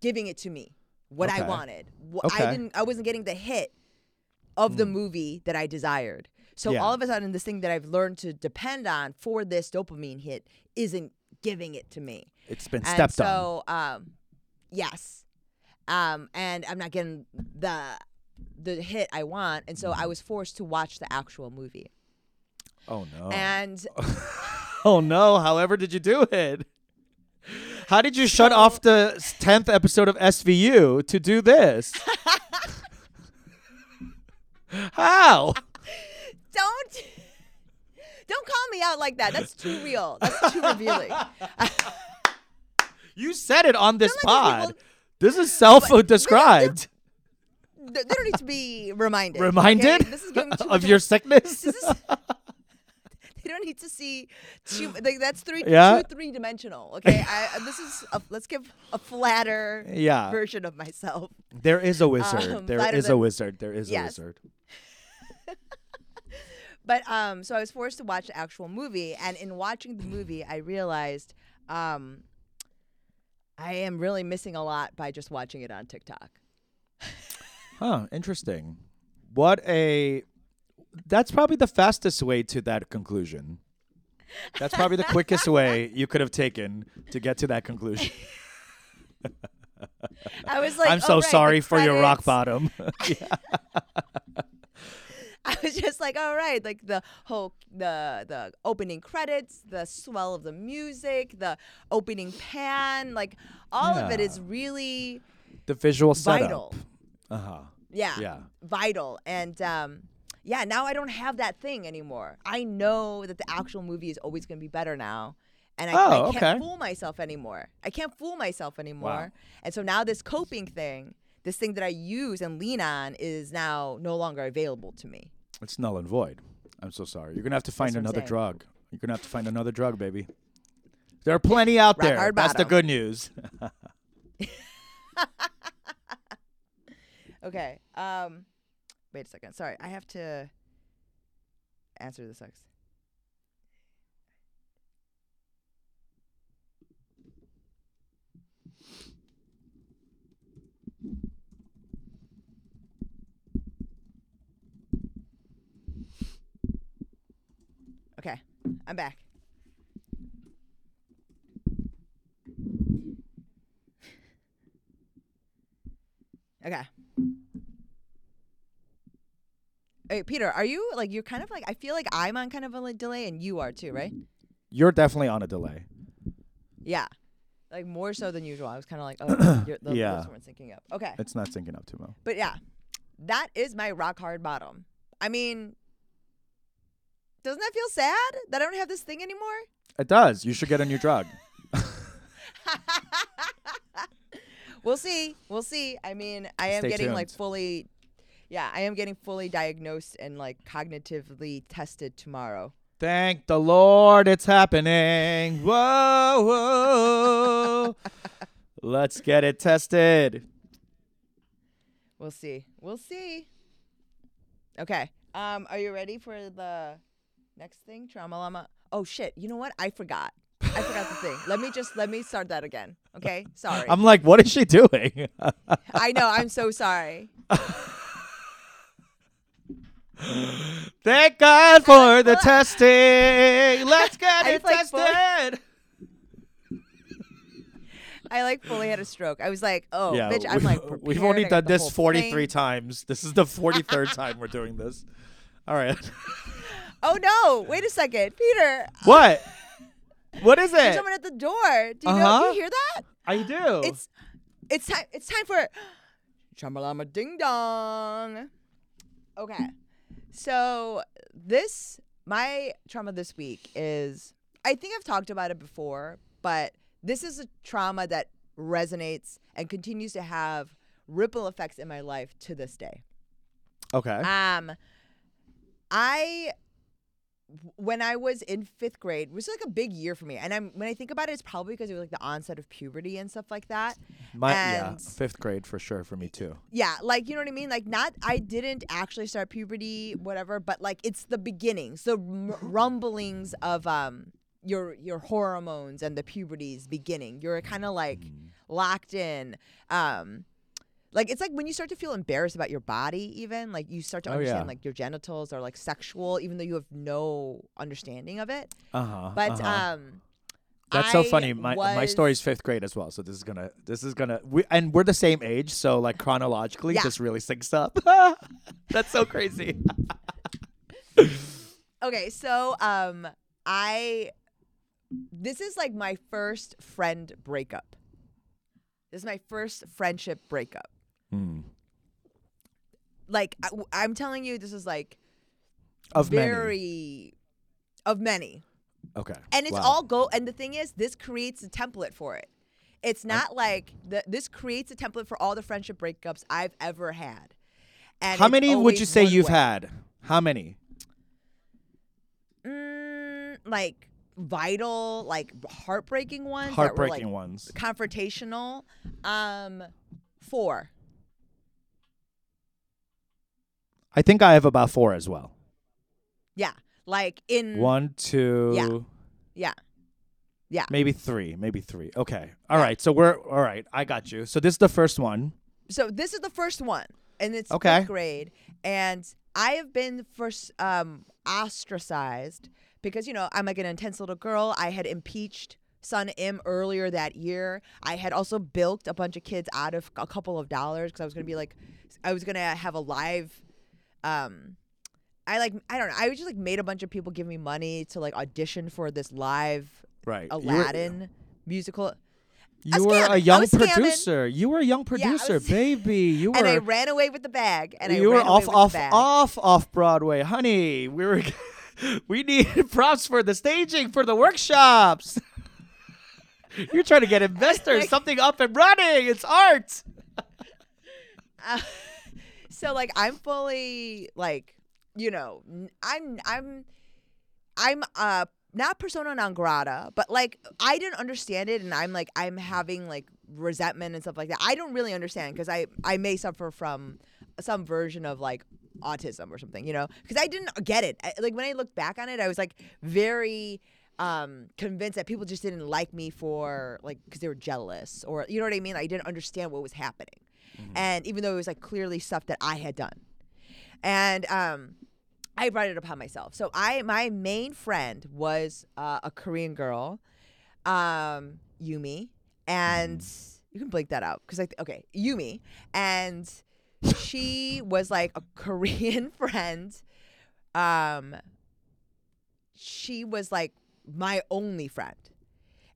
giving it to me what I wanted. Okay. I didn't. I wasn't getting the hit of the movie that I desired. So Yeah. all of a sudden, this thing that I've learned to depend on for this dopamine hit isn't giving it to me it's been and stepped on. so um yes um and i'm not getting the the hit i want and so i was forced to watch the actual movie Oh no. and oh no. However, did you do it? How did you shut off the tenth episode of SVU to do this? How? don't don't call me out like that that's too real that's too revealing You said it on this Don't let these pod. people- This is self-described. they they don't need to be reminded Reminded okay? this is giving of your sickness. this is they don't need to see two like that's three Yeah. two three dimensional okay I, this is a, let's give a flatter Yeah. version of myself There is a wizard. Um, there is a wizard. There is a wizard. But um, so I was forced to watch the actual movie, and in watching the movie, I realized um, I am really missing a lot by just watching it on TikTok. Huh, interesting. What a That's probably the fastest way to that conclusion. That's probably the quickest way you could have taken to get to that conclusion. I was like, I'm "Oh, so right, sorry for your rock bottom. I was just like, all right, like the whole the the opening credits, the swell of the music, the opening pan, like all of it is really the visual setup. vital. Uh-huh. Yeah. Yeah. Vital. And um yeah, now I don't have that thing anymore. I know that the actual movie is always going to be better now. And I, Oh, I can't okay. fool myself anymore. I can't fool myself anymore. Wow. And so now this coping thing, this thing that I use and lean on is now no longer available to me. It's null and void. I'm so sorry. You're gonna have to find another drug. You're gonna have to find another drug, baby. There are plenty out Rock there. That's the good news. Okay. Um, wait a second. Sorry, I have to answer this next. Okay, I'm back. Okay. Wait, Peter, are you like you're kind of like I feel like I'm on kind of a like, delay and you are too, right? You're definitely on a delay. Yeah. Like more so than usual. I was kind of like, oh, you're, the Yeah. lips weren't syncing up. Okay. It's not syncing up too well. But yeah, that is my rock hard bottom. I mean, doesn't that feel sad that I don't have this thing anymore? It does. You should get a new drug. we'll see. We'll see. I mean, I am Stay getting like fully, yeah, I am getting fully diagnosed and like cognitively tested tomorrow. Thank the Lord, it's happening. Whoa, whoa. Let's get it tested. We'll see. We'll see. Okay. Um, are you ready for the next thing? Trauma llama. Oh shit. You know what? I forgot. I forgot the thing. Let me just let me start that again. Okay? Sorry. I'm like, what is she doing? I know. I'm so sorry. Thank God for the testing. Let's get it like tested. I like fully had a stroke. I was like, oh, yeah, bitch. I'm like, we've only done this 43 thing. times. This is the 43rd time we're doing this. All right. Oh no! Wait a second, Peter. what? What is it? There's someone at the door. Do you? Uh-huh. Do you hear that? I do. It's it's time. It's time for Trauma Llama Ding Dong. Okay, so this my trauma this week is. I think I've talked about it before, but this is a trauma that resonates and continues to have ripple effects in my life to this day. okay. Um, I when I was in fifth grade, which was like a big year for me, and I'm when I think about it, it's probably because it was like the onset of puberty and stuff like that. My yeah, fifth grade for sure for me too. Yeah, like you know what I mean. Like not, I didn't actually start puberty, whatever, but like it's the beginnings, the rumblings of um your your hormones and the puberty's beginning. You're kind of like Mm. locked in. Um, like it's like when you start to feel embarrassed about your body, even like you start to Oh, understand yeah. like your genitals are like sexual, even though you have no understanding of it. Uh huh. But um, That's so funny. My my was- story's fifth grade as well. So this is gonna this is gonna we, and we're the same age. So like chronologically, Yeah. this really syncs up. That's so crazy. Okay, so um I this is like my first friend breakup. This is my first friendship breakup. Hmm. Like I, am telling you this is like Of many. of many. Okay. And it's Wow. all go and the thing is this creates a template for it. It's not like the this creates a template for all the friendship breakups I've ever had. And How many would you say you've way. had? How many? Mm, like vital, like heartbreaking ones. Heartbreaking were, ones. confrontational. Um, four. I think I have about four as well. Yeah, like in One, two, Yeah. Yeah. Yeah. maybe three, maybe three. Okay. All right. So we're all right. I got you. So this is the first one. So this is the first one, and it's Okay. grade, and I have been first um, ostracized because you know I'm like an intense little girl. I had impeached Son Im earlier that year. I had also bilked a bunch of kids out of a couple of dollars because I was gonna be like, I was gonna have a live. Um, I like I don't know. I just like made a bunch of people give me money to like audition for this live Right. You were- Aladdin musical. You were. I a young producer. You were a young I producer, was- baby. You were. and I ran away with the bag. And I you were away off, off, off, off Broadway, honey. We were. we need props for the staging for the workshops. You're trying to get investors something up and running. It's art. Uh, so like I'm fully like you know I'm I'm I'm uh not persona non grata, but like I didn't understand it, and I'm like I'm having like resentment and stuff like that. I don't really understand because I I may suffer from some version of like autism or something, you know, because I didn't get it. I, like when I look back on it, I was like very um convinced that people just didn't like me for like because they were jealous or you know what I mean. I didn't understand what was happening, and even though it was like clearly stuff that I had done, and um. I brought it upon myself. So I, my main friend was uh, a Korean girl, um, Yumi, and you can blank that out because I th- okay Yumi, and she was like a Korean friend. Um, she was like my only friend,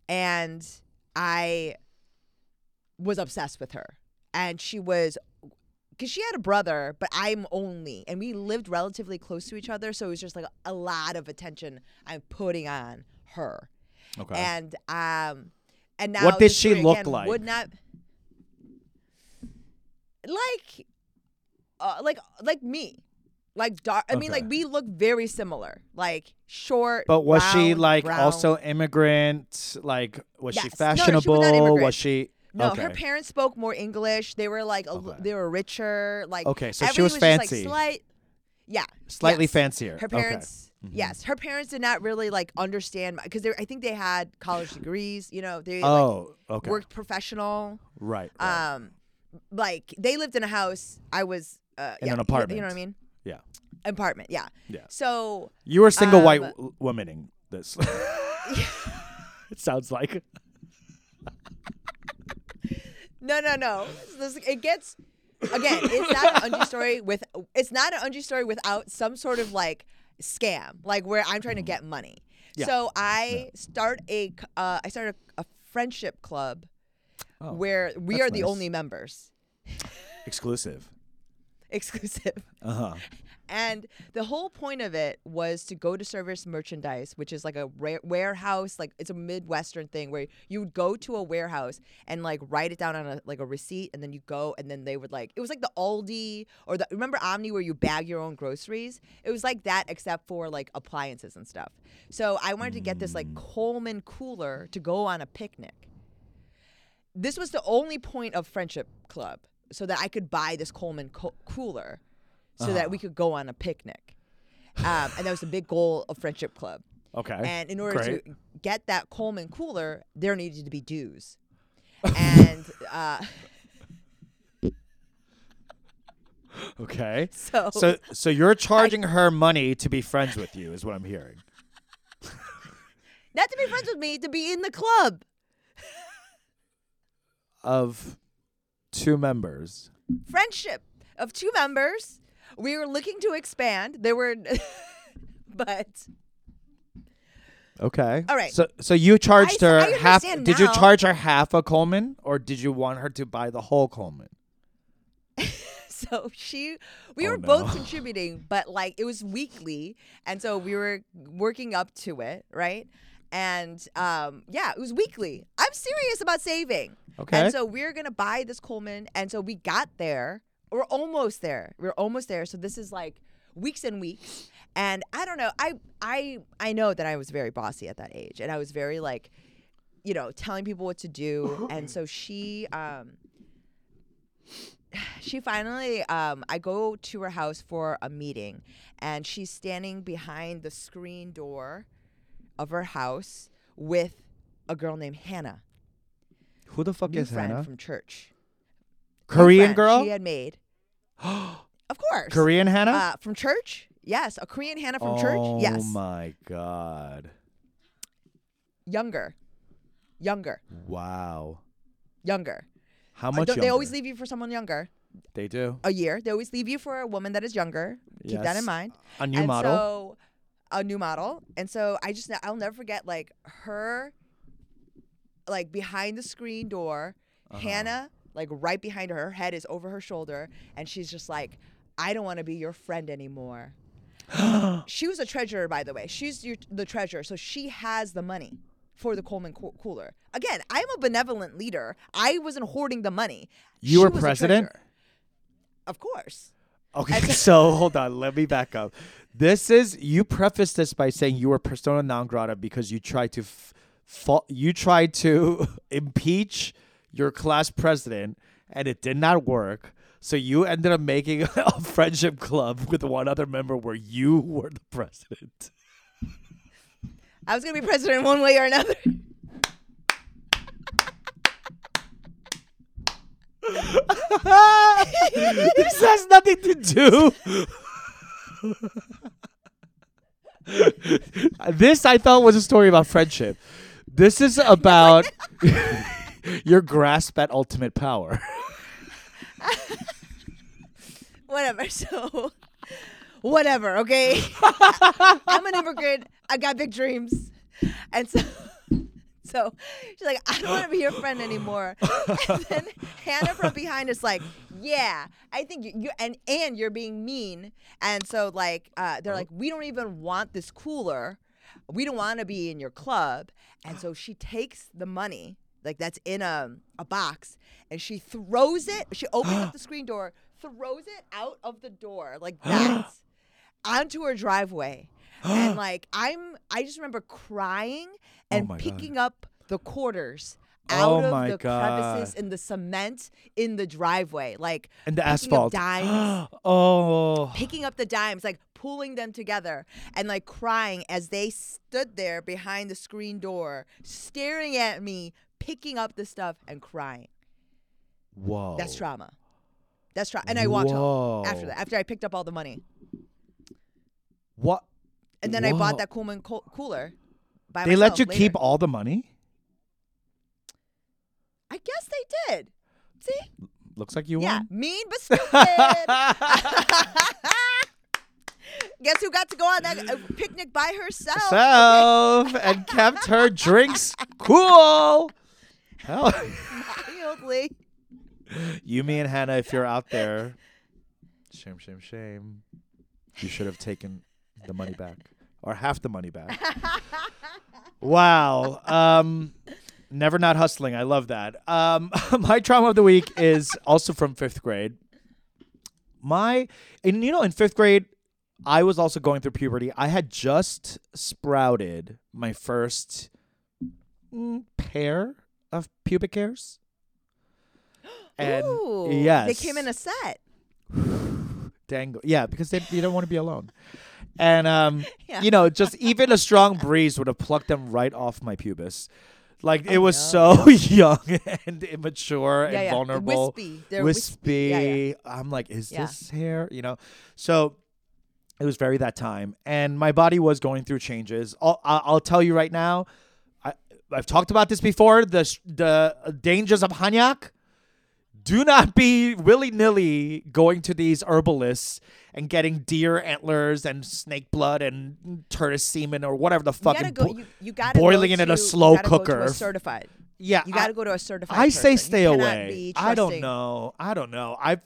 and I was obsessed with her, and she was because she had a brother, but I'm only, and we lived relatively close to each other, so it was just like a lot of attention I'm putting on her, Okay. and um, and now What did she look again, like? Would not like, uh, like like me. Like dark, I mean, like we look very similar. Like short, but was she like brown. also immigrant? Like was she Yes. No, she was fashionable? was she No, okay. her parents spoke more English. They were like a, Okay. they were richer. Like Okay, so she was just, fancy. like, slight, yeah, Slightly yes. fancier. Her Okay. parents, Mhm. yes, her parents did not really like understand because I think they had college degrees. You know, they like, Oh, okay. worked professional. right. right. Um, like they lived in a house. I was uh, In yeah, an apartment. You know what I mean? Yeah. Apartment. Yeah. Yeah. So you were single um, white w- womaning this. it sounds like. No, no, no. This- It gets again. It's not an undue story with. It's not an undue story without some sort of like scam, like where I'm trying to get money. Yeah. So I start a. c- Uh, I start a, a friendship club Oh, where we that's are the nice. only members, exclusive. exclusive. Uh huh. And the whole point of it was to go to service merchandise, which is like a ra- warehouse, like it's a midwestern thing where you would go to a warehouse and like write it down on a like a receipt, and then you go, and then they would like it was like the Aldi or the remember Omni where you bag your own groceries. It was like that except for like appliances and stuff. So I wanted to get this like mm. Coleman cooler to go on a picnic. This was the only point of friendship club, so that I could buy this Coleman co- cooler so that we could go on a picnic. Um, and that was a big goal of Friendship Club. Okay. And in order Great. to get that Coleman cooler, there needed to be dues. and uh, okay. so, So so you're charging her money to be friends with you is what I'm hearing. not to be friends with me, to be in the club. Of two members. Friendship of two members. We were looking to expand. There were, but Okay. All right. So so you charged I- her I half understand did you now. charge her half a Coleman or did you want her to buy the whole Coleman? so she we Oh, were both no. contributing but like it was weekly and so we were working up to it right and um yeah it was weekly i'm serious about saving Okay. and so we're gonna buy this coleman and so we got there we're almost there we're almost there so this is like weeks and weeks and i don't know i i i know that i was very bossy at that age and i was very like you know telling people what to do and so she um she finally um I go to her house for a meeting and she's standing behind the screen door of her house with a girl named Hannah. Who the fuck new is friend Hannah? from church. Korean girl? She had made. Of course. Korean Hannah? Uh, from church? Yes, a Korean Hannah from church? Yes. Oh my god. Younger. Younger. Wow. Younger. How Uh, much don't- they always leave you for someone younger. They do. A year. They always leave you for a woman that is younger. Keep that Yes. in mind. A new and model. So a new model. And so I just I'll never forget like her like behind the screen door, Uh-huh. Hannah like right behind her, her head is over her shoulder, and she's just like, I don't want to be your friend anymore. she was a treasurer, by the way. She's your, the treasurer, so she has the money for the Coleman coo- cooler. Again, I'm a benevolent leader. I wasn't hoarding the money. You She were president? Of course. Okay, so hold on. Let me back up. This is you preface this by saying you were persona non grata because you tried to f- fa- you tried to impeach your class president and it did not work. So you ended up making a friendship club with one other member where you were the president. I was gonna be president one way or another. this has nothing to do. this I thought was a story about friendship. This is about your grasp at ultimate power. Whatever. So, whatever. Okay. I'm an immigrant. I got big dreams, and so. So she's like, I don't want to be your friend anymore. And then Hannah from behind is like, Yeah, I think you, you and and you're being mean. And so like, uh, they're like, we don't even want this cooler. We don't want to be in your club. And so she takes the money, like that's in a a box, and she throws it. She opens up the screen door, throws it out of the door like that onto her driveway. and like I'm I just remember crying oh and my God. picking up the quarters Oh out of my the God. crevices in the cement in the driveway. Like And the picking up asphalt. dimes, oh. picking up the dimes, like pulling them together and like crying as they stood there behind the screen door, staring at me, picking up the stuff and crying. Whoa. That's trauma. That's trauma. And I walked home after that, after I picked up all the money. What? And then I bought that Coleman co- cooler. By They let myself you later. keep all the money? I guess they did. See? Looks like you Yeah, won. mean but stupid. Guess who got to go on that uh, picnic by herself? Self and kept her drinks cool. Hell. Mildly. Yumi, and Hannah, if you're out there, shame, shame, shame. You should have taken the money back or half the money back. wow. Um, never not hustling. I love that. Um, my trauma of the week is also from fifth grade. My, and you know, in fifth grade, I was also going through puberty. I had just sprouted my first mm, pair of pubic hairs. And Ooh, yes, They came in a set. dangle. Yeah, because they you don't want to be alone. And um, Yeah. you know, just even a strong breeze would have plucked them right off my pubis. Like it Oh, was no. so young and immature Yeah, and yeah. vulnerable. Wispy. They're wispy. Yeah. I'm like, is this hair? You know, so it was very that time, and my body was going through changes. I'll I'll tell you right now. I've talked about this before. The the dangers of hanyak. Do not be willy nilly going to these herbalists and getting deer antlers and snake blood and tortoise semen or whatever the fuck. You gotta go. bo- You, you gotta boiling go it in a slow go to cooker. a certified. yeah, You got to go to a certified. I say person. You stay away. I don't know. I don't know. I've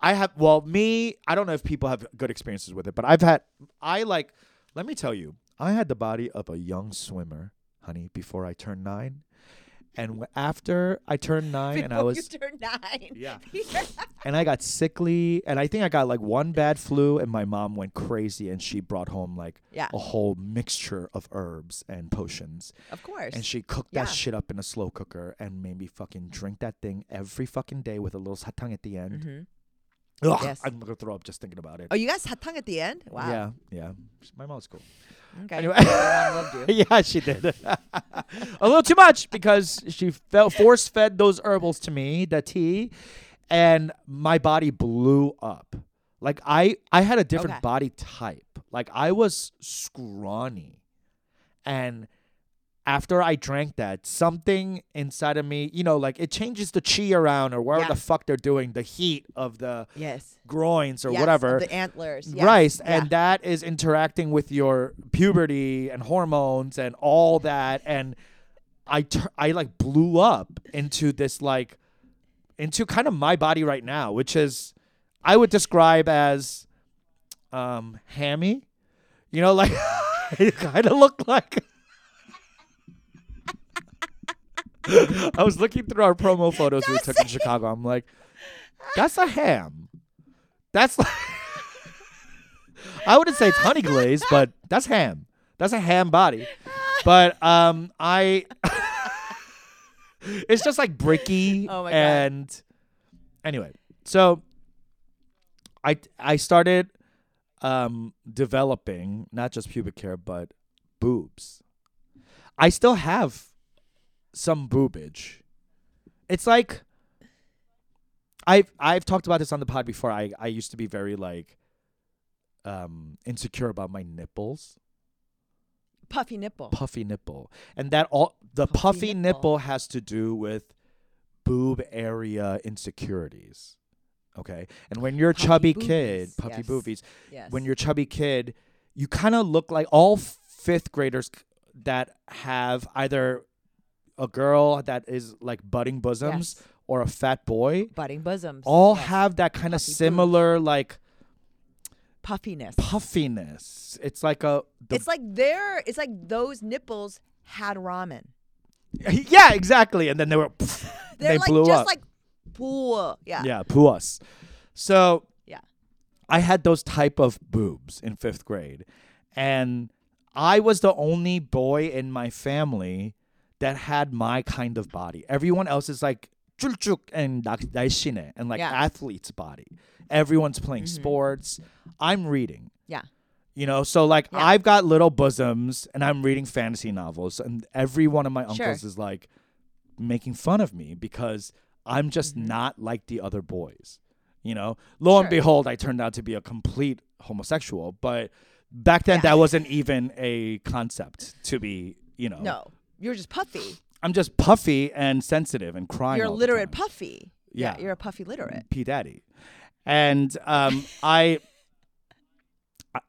I have well me, I don't know if people have good experiences with it, but I've had I like let me tell you, I had the body of a young swimmer, honey, before I turned 9. And w- after I turned 9 and I Before was you turn nine. Yeah. and I got sickly and I think I got like one bad flu and my mom went crazy and she brought home like Yeah. a whole mixture of herbs and potions Of course. and she cooked Yeah. that shit up in a slow cooker and made me fucking drink that thing every fucking day with a little satang at the end. hmm Ugh, Yes. I'm gonna throw up just thinking about it. Oh, you guys had tongue at the end? Wow. Yeah, yeah. My mom's cool. Okay. Anyway. Yeah, she did. a little too much because she felt force fed those herbals to me, the tea, and my body blew up. Like I, I had a different Okay. body type. Like I was scrawny, and after I drank that, something inside of me, you know, like it changes the chi around or wherever Yeah. the fuck they're doing, the heat of the Yes. groins or Yes, whatever. The antlers. Yes. Right. Yeah. And that is interacting with your puberty and hormones and all that. And I, tur- I like blew up into this, like, into kind of my body right now, which is, I would describe as um, hammy. You know, like, it kind of looked like. I was looking through our promo photos we took in Chicago. I'm like, that's a ham. That's like I wouldn't say it's honey glazed, but that's ham. That's a ham body. But um, I. it's just like bricky Oh my God. and anyway. So I I started um developing not just pubic hair but boobs. I still have some boobage. It's like I've I've talked about this on the pod before. I I used to be very like um insecure about my nipples, Puffy nipple. puffy nipple, and that all the Puffy puffy, nipple. nipple. has to do with boob area insecurities. Okay, and when you're a chubby boobies, kid, puffy yes. boobies, yes. when you're a chubby kid, you kind of look like all fifth graders that have either a girl that is like budding bosoms Yes. or a fat boy budding bosoms. all yes. have that kind of Puffy boobs. similar like puffiness. puffiness. It's like a it's like their it's like those nipples had ramen. yeah, exactly. And then they were they like blew just up. like pool. Yeah. yeah, poo us. So Yeah. I had those type of boobs in fifth grade, and I was the only boy in my family that had my kind of body. Everyone else is like chulchuk and daishine and like yeah. athlete's body. Everyone's playing mm-hmm. sports. I'm reading. Yeah. You know, so like yeah. I've got little bosoms and I'm reading fantasy novels and every one of my uncles sure. is like making fun of me because I'm just mm-hmm. not like the other boys. You know, lo sure. and behold, I turned out to be a complete homosexual, but back then yeah. that wasn't even a concept to be, you know. No you're just puffy. I'm just puffy and sensitive and crying. You're a literate puffy. Yeah. You're a puffy literate. P Daddy. And um, I,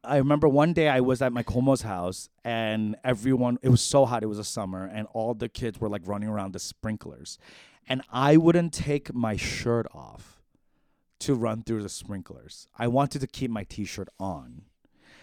I- remember one day I was at my Como's house and everyone, it was so hot, it was a summer, and all the kids were like running around the sprinklers. And I wouldn't take my shirt off to run through the sprinklers. I wanted to keep my t shirt on.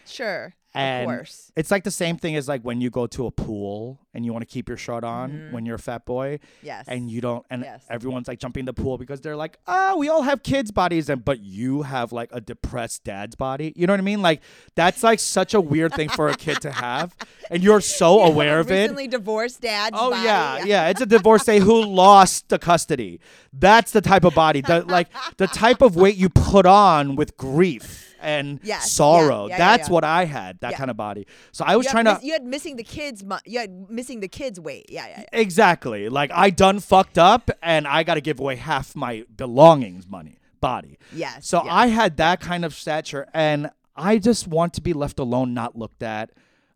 Sure. And of course. It's like the same thing as like when you go to a pool and you want to keep your shirt on Mhm. when you're a fat boy Yes. and you don't and Yes. everyone's like jumping in the pool because they're like oh we all have kids bodies and but you have like a depressed dad's body you know what i mean like that's like such a weird thing for a kid to have and you're so have aware of it Recently divorced dad's oh body. yeah yeah it's a divorcee who lost the custody that's the type of body the like the type of weight you put on with grief and Yes, yeah, sorrow yeah, yeah, that's yeah. what i had that Yeah. kind of body so i was You had trying miss- to You had missing the kids. Mu- you had missing the kids' weight. Yeah, yeah. yeah. Exactly. Like I done fucked up and I got to give away half my belongings money, body. Yes. So yes. I had that kind of stature and I just want to be left alone, not looked at.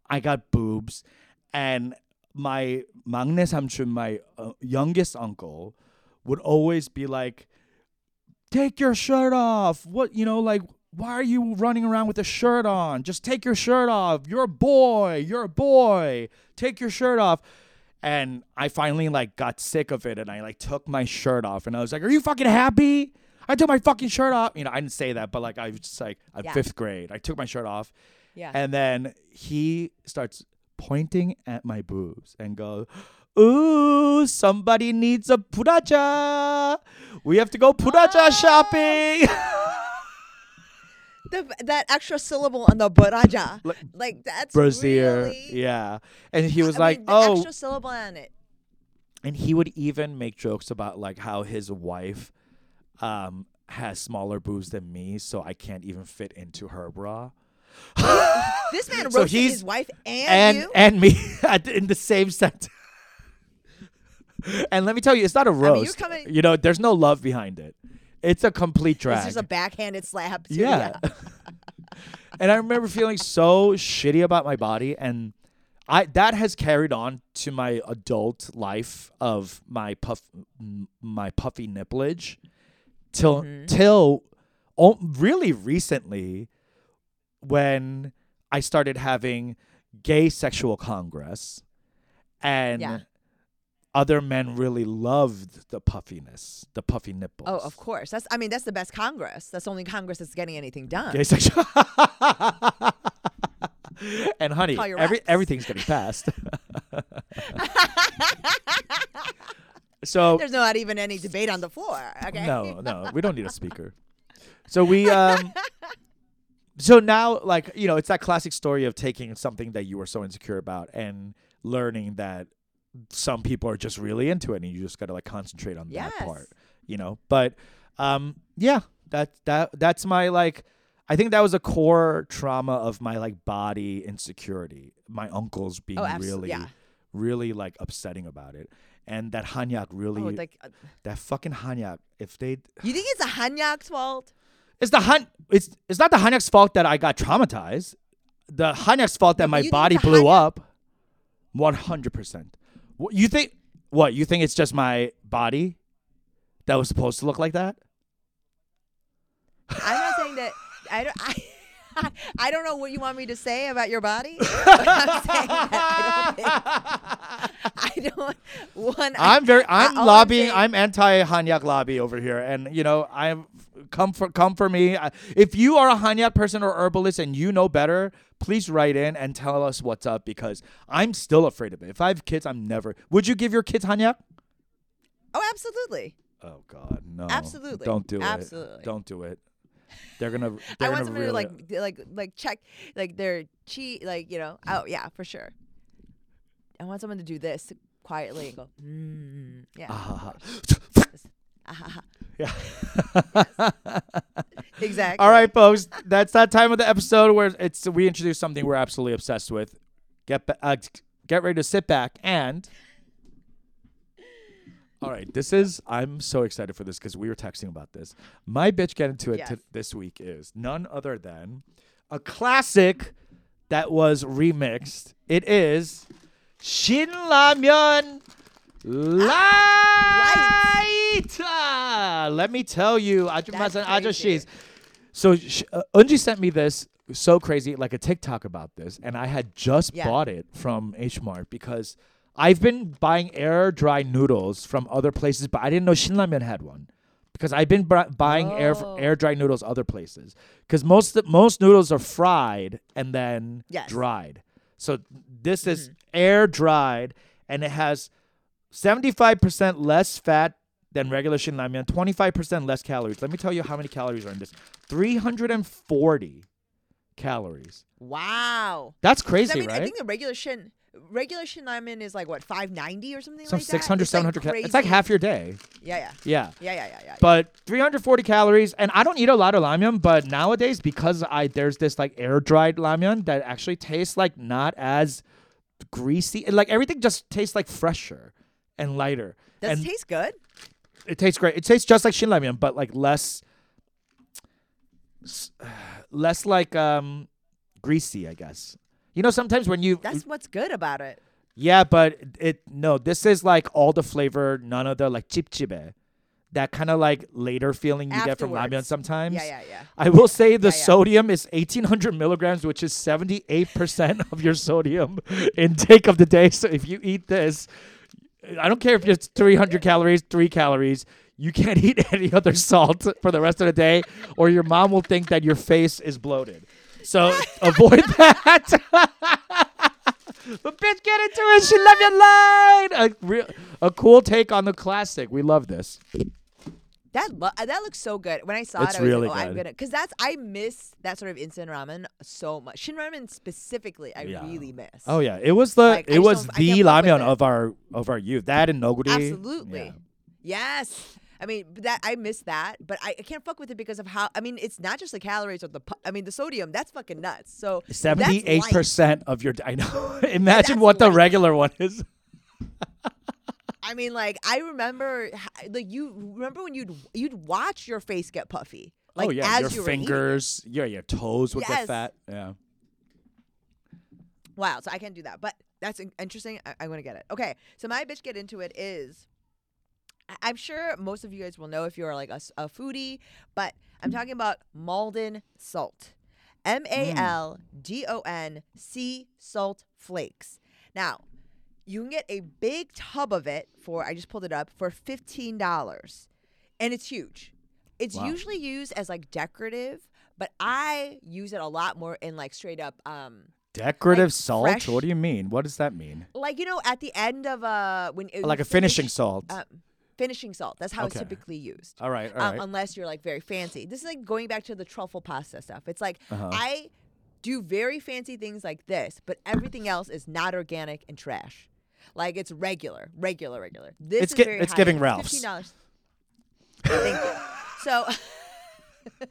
I got boobs and my 막내 삼촌, my uh, youngest uncle would always be like take your shirt off. What, you know, like why are you running around with a shirt on? Just take your shirt off. You're a boy. You're a boy. Take your shirt off. And I finally like got sick of it and I like took my shirt off and I was like, Are you fucking happy? I took my fucking shirt off. You know, I didn't say that, but like I was just like I'm Yeah. fifth grade. I took my shirt off. Yeah. And then he starts pointing at my boobs and goes, Ooh, somebody needs a puraja. We have to go puraja Ah. shopping. the, that extra syllable on the baraja, Like, like that's Brazier. really. Yeah. And he was I like, mean, the Oh, extra syllable on it. and he would even make jokes about like how his wife um has smaller boobs than me, so I can't even fit into her bra. This man So roasted his wife and, and you. and me in the same sentence. and let me tell you, it's not a mean, you're roast. coming- you know, there's no love behind it. It's a complete It's drag. just a backhanded slap. Too. yeah. and I remember feeling so shitty about my body and I that has carried on to my adult life of my puff my puffy nipplage till Mhm. till oh, really recently when I started having gay sexual congress and Yeah. Other men really loved the puffiness, the puffy nipples. Oh, of course. That's. I mean, that's the best Congress. That's the only Congress that's getting anything done. Gay sexual. and honey, every everything's getting passed. so There's not even any debate on the floor. Okay. no, no, we don't need a speaker. So we um so now like you know it's that classic story of taking something that you were so insecure about and learning that some people are just really into it and you just got to like concentrate on Yes. that part you know but um yeah that that that's my like i think that was a core trauma of my like body insecurity my uncles being Oh, really yeah. really like upsetting about it and that hanyak really Oh, like uh, that fucking hanyak if they you think it's a Hanyak's fault? it's the han it's it's not the hanyak's fault that i got traumatized the hanyak's fault that No, my body blew Hanyak- up 100% What- you think what you think it's just my body that was supposed to look like that I'm not saying that. I don't. I, I don't know what you want me to say about your body. But I'm saying that I don't think. I don't. One. I'm very. I'm all I'm lobbying. I'm, anti Hanyak lobby over here, and you know, I'm come for come for me. I, if you are a Hanyak person or herbalist and you know better, please write in and tell us what's up because I'm still afraid of it. If I have kids, I'm never. Would you give your kids Hanyak? oh, absolutely. Oh God, no! Absolutely. Don't do Absolutely. it. Don't do it. They're gonna. I They're want gonna someone really, to like, like, like check, like their cheat, like you know. Oh yeah, for sure. I want someone to do this quietly and go, mm, yeah, Ah, ah, ha." yeah. exactly. All right, folks. That's that time of the episode where it's we introduce something we're absolutely obsessed with. Get uh, get ready to sit back and. All right, this is I'm so excited for this because we were texting about this. My bitch get into it Yes. to, this week is none other than a classic that was remixed. It is Shin Ramyeon Light. Let me tell you, Ajumasa Ajashi's. So uh, Unji sent me this so crazy, like a TikTok about this, and I had just yeah. bought it from H Mart because I've been buying air dry noodles from other places, but I didn't know Shinramen had one because I've been b- buying oh. air air dry noodles other places because most most noodles are fried and then yes. dried. So this mm-hmm. is air dried, and it has 75% less fat than regular Shin Ramyeon, 25% less calories. Let me tell you how many calories are in this. 340 calories. Wow. That's crazy, I mean, right? I think the regular shin, regular shin ramen is like what 590 or something Some like that. 600, It's, like, 700 calories. It's like half your day. Yeah, yeah, Yeah. yeah, yeah, yeah, yeah. But 340 calories, and I don't eat a lot of ramyun. But nowadays, because I there's this like air dried ramyun that actually tastes like not as greasy, like everything just tastes like fresher and lighter. Does and it taste good? it tastes great. It tastes just like shin ramyun, but like less, less like um greasy, I guess. You know, sometimes when you That's what's good about it. yeah, but it no, this is like all the flavor, none of the like chip chibe. That kind of like later feeling you get from ramyun sometimes. Yeah, yeah, yeah. I will say the Yeah, yeah. sodium is 1800 milligrams, which is 78% of your sodium intake of the day. So if you eat this, I don't care if it's 300 calories, three calories, you can't eat any other salt for the rest of the day, or your mom will think that your face is bloated. So avoid that. but bitch, get into it. She love your line. A, real, a cool take on the classic. We love this. That lo- uh, that looks so good. When I saw It's it, I was really like, "Oh, I'm good. gonna," because that's I miss that sort of instant ramen so much. Shin ramen specifically, I Yeah. really miss. Oh yeah, it was the Like, I it just was don't- I the can't fuck with ramyeon it. of our of our youth. That and Neoguri. absolutely. Yeah. Yes. I mean but that I miss that, but I, I can't fuck with it because of how. I mean, it's not just the calories or the. pu- I mean, the sodium. That's fucking nuts. So that's Seventy-eight percent of your. I know. Imagine That's what the light. regular one is. I mean, like I remember, like you remember when you'd you'd watch your face get puffy. Oh, like oh yeah, as your you were eating it. fingers, yeah, your toes would get fat. Yeah. Wow, so I can't do that. But that's interesting. I- I'm going to get it. Okay, so my bitch get into it is I- I'm sure most of you guys will know if you're like a foodie, but I'm talking about Maldon salt. M A mm. L D O N C salt flakes. Now, you can get a big tub of it for, I just pulled it up, for $15. And it's huge. It's Wow. usually used as like decorative, but I use it a lot more in like straight up um Decorative Like salt. fresh- What do you mean? What does that mean? like you know at the end of uh when it like a finishing finished- salt. uh, finishing salt. That's how it's typically used. All right, all um, right. unless you're like very fancy. This is like going back to the truffle pasta stuff. It's like Uh-huh. I do very fancy things like this, but everything else is not organic and trash. Like it's regular, regular, regular. This It's is gi- very it's high giving end. Ralph's. Fifteen dollars. Thank you. So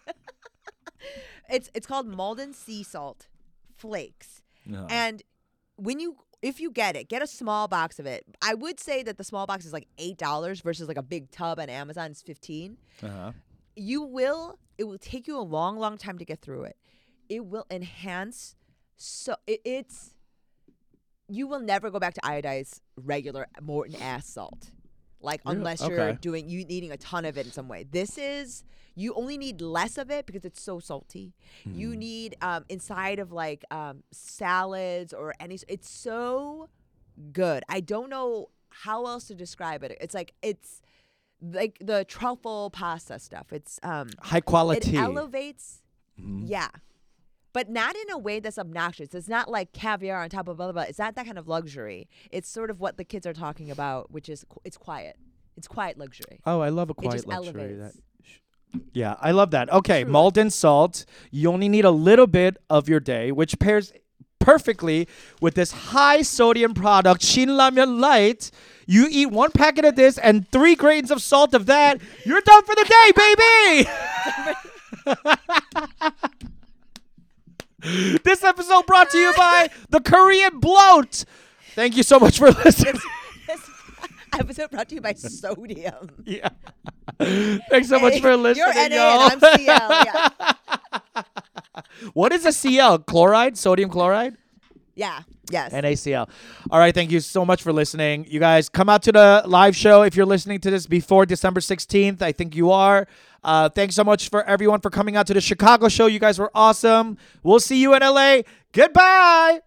it's it's called Maldon sea salt flakes. Uh-huh. And when you if you get it, get a small box of it. I would say that the small box is like eight dollars versus like a big tub on Amazon is fifteen. uh-huh. You will it will take you a long, long time to get through it. It will enhance so it, it's you will never go back to iodized regular Morton ass salt. Like Really? unless you're Okay. doing you needing a ton of it in some way. This is you only need less of it because it's so salty. You Hmm. need um, inside of like um, salads or any. It's so good. I don't know how else to describe it. It's like it's like the truffle pasta stuff. It's um, High quality. it elevates. Mhm. Yeah. But not in a way that's obnoxious. It's not like caviar on top of blah blah. blah. It's not that kind of luxury. It's sort of what the kids are talking about, which is qu- it's quiet. It's quiet luxury. Oh, I love a quiet luxury. That, elevates. yeah, I love that. Okay, Truly. Maldon salt. You only need a little bit of your day, which pairs perfectly with this high sodium product, Shin Ramyun Light. You eat one packet of this and three grains of salt of that, you're done for the day, baby. this episode brought to you by the Korean Bloat. Thank you so much for listening. this episode brought to you by sodium. yeah. Thanks so much for listening, You're NA y'all. and I'm CL. Yeah. what is a CL? Chloride? Sodium chloride? Yeah. Yes. NaCl. All right, thank you so much for listening. You guys come out to the live show if you're listening to this before December 16th. I think you are. Uh, thanks so much for everyone for coming out to the Chicago show. You guys were awesome. We'll see you in LA. Goodbye.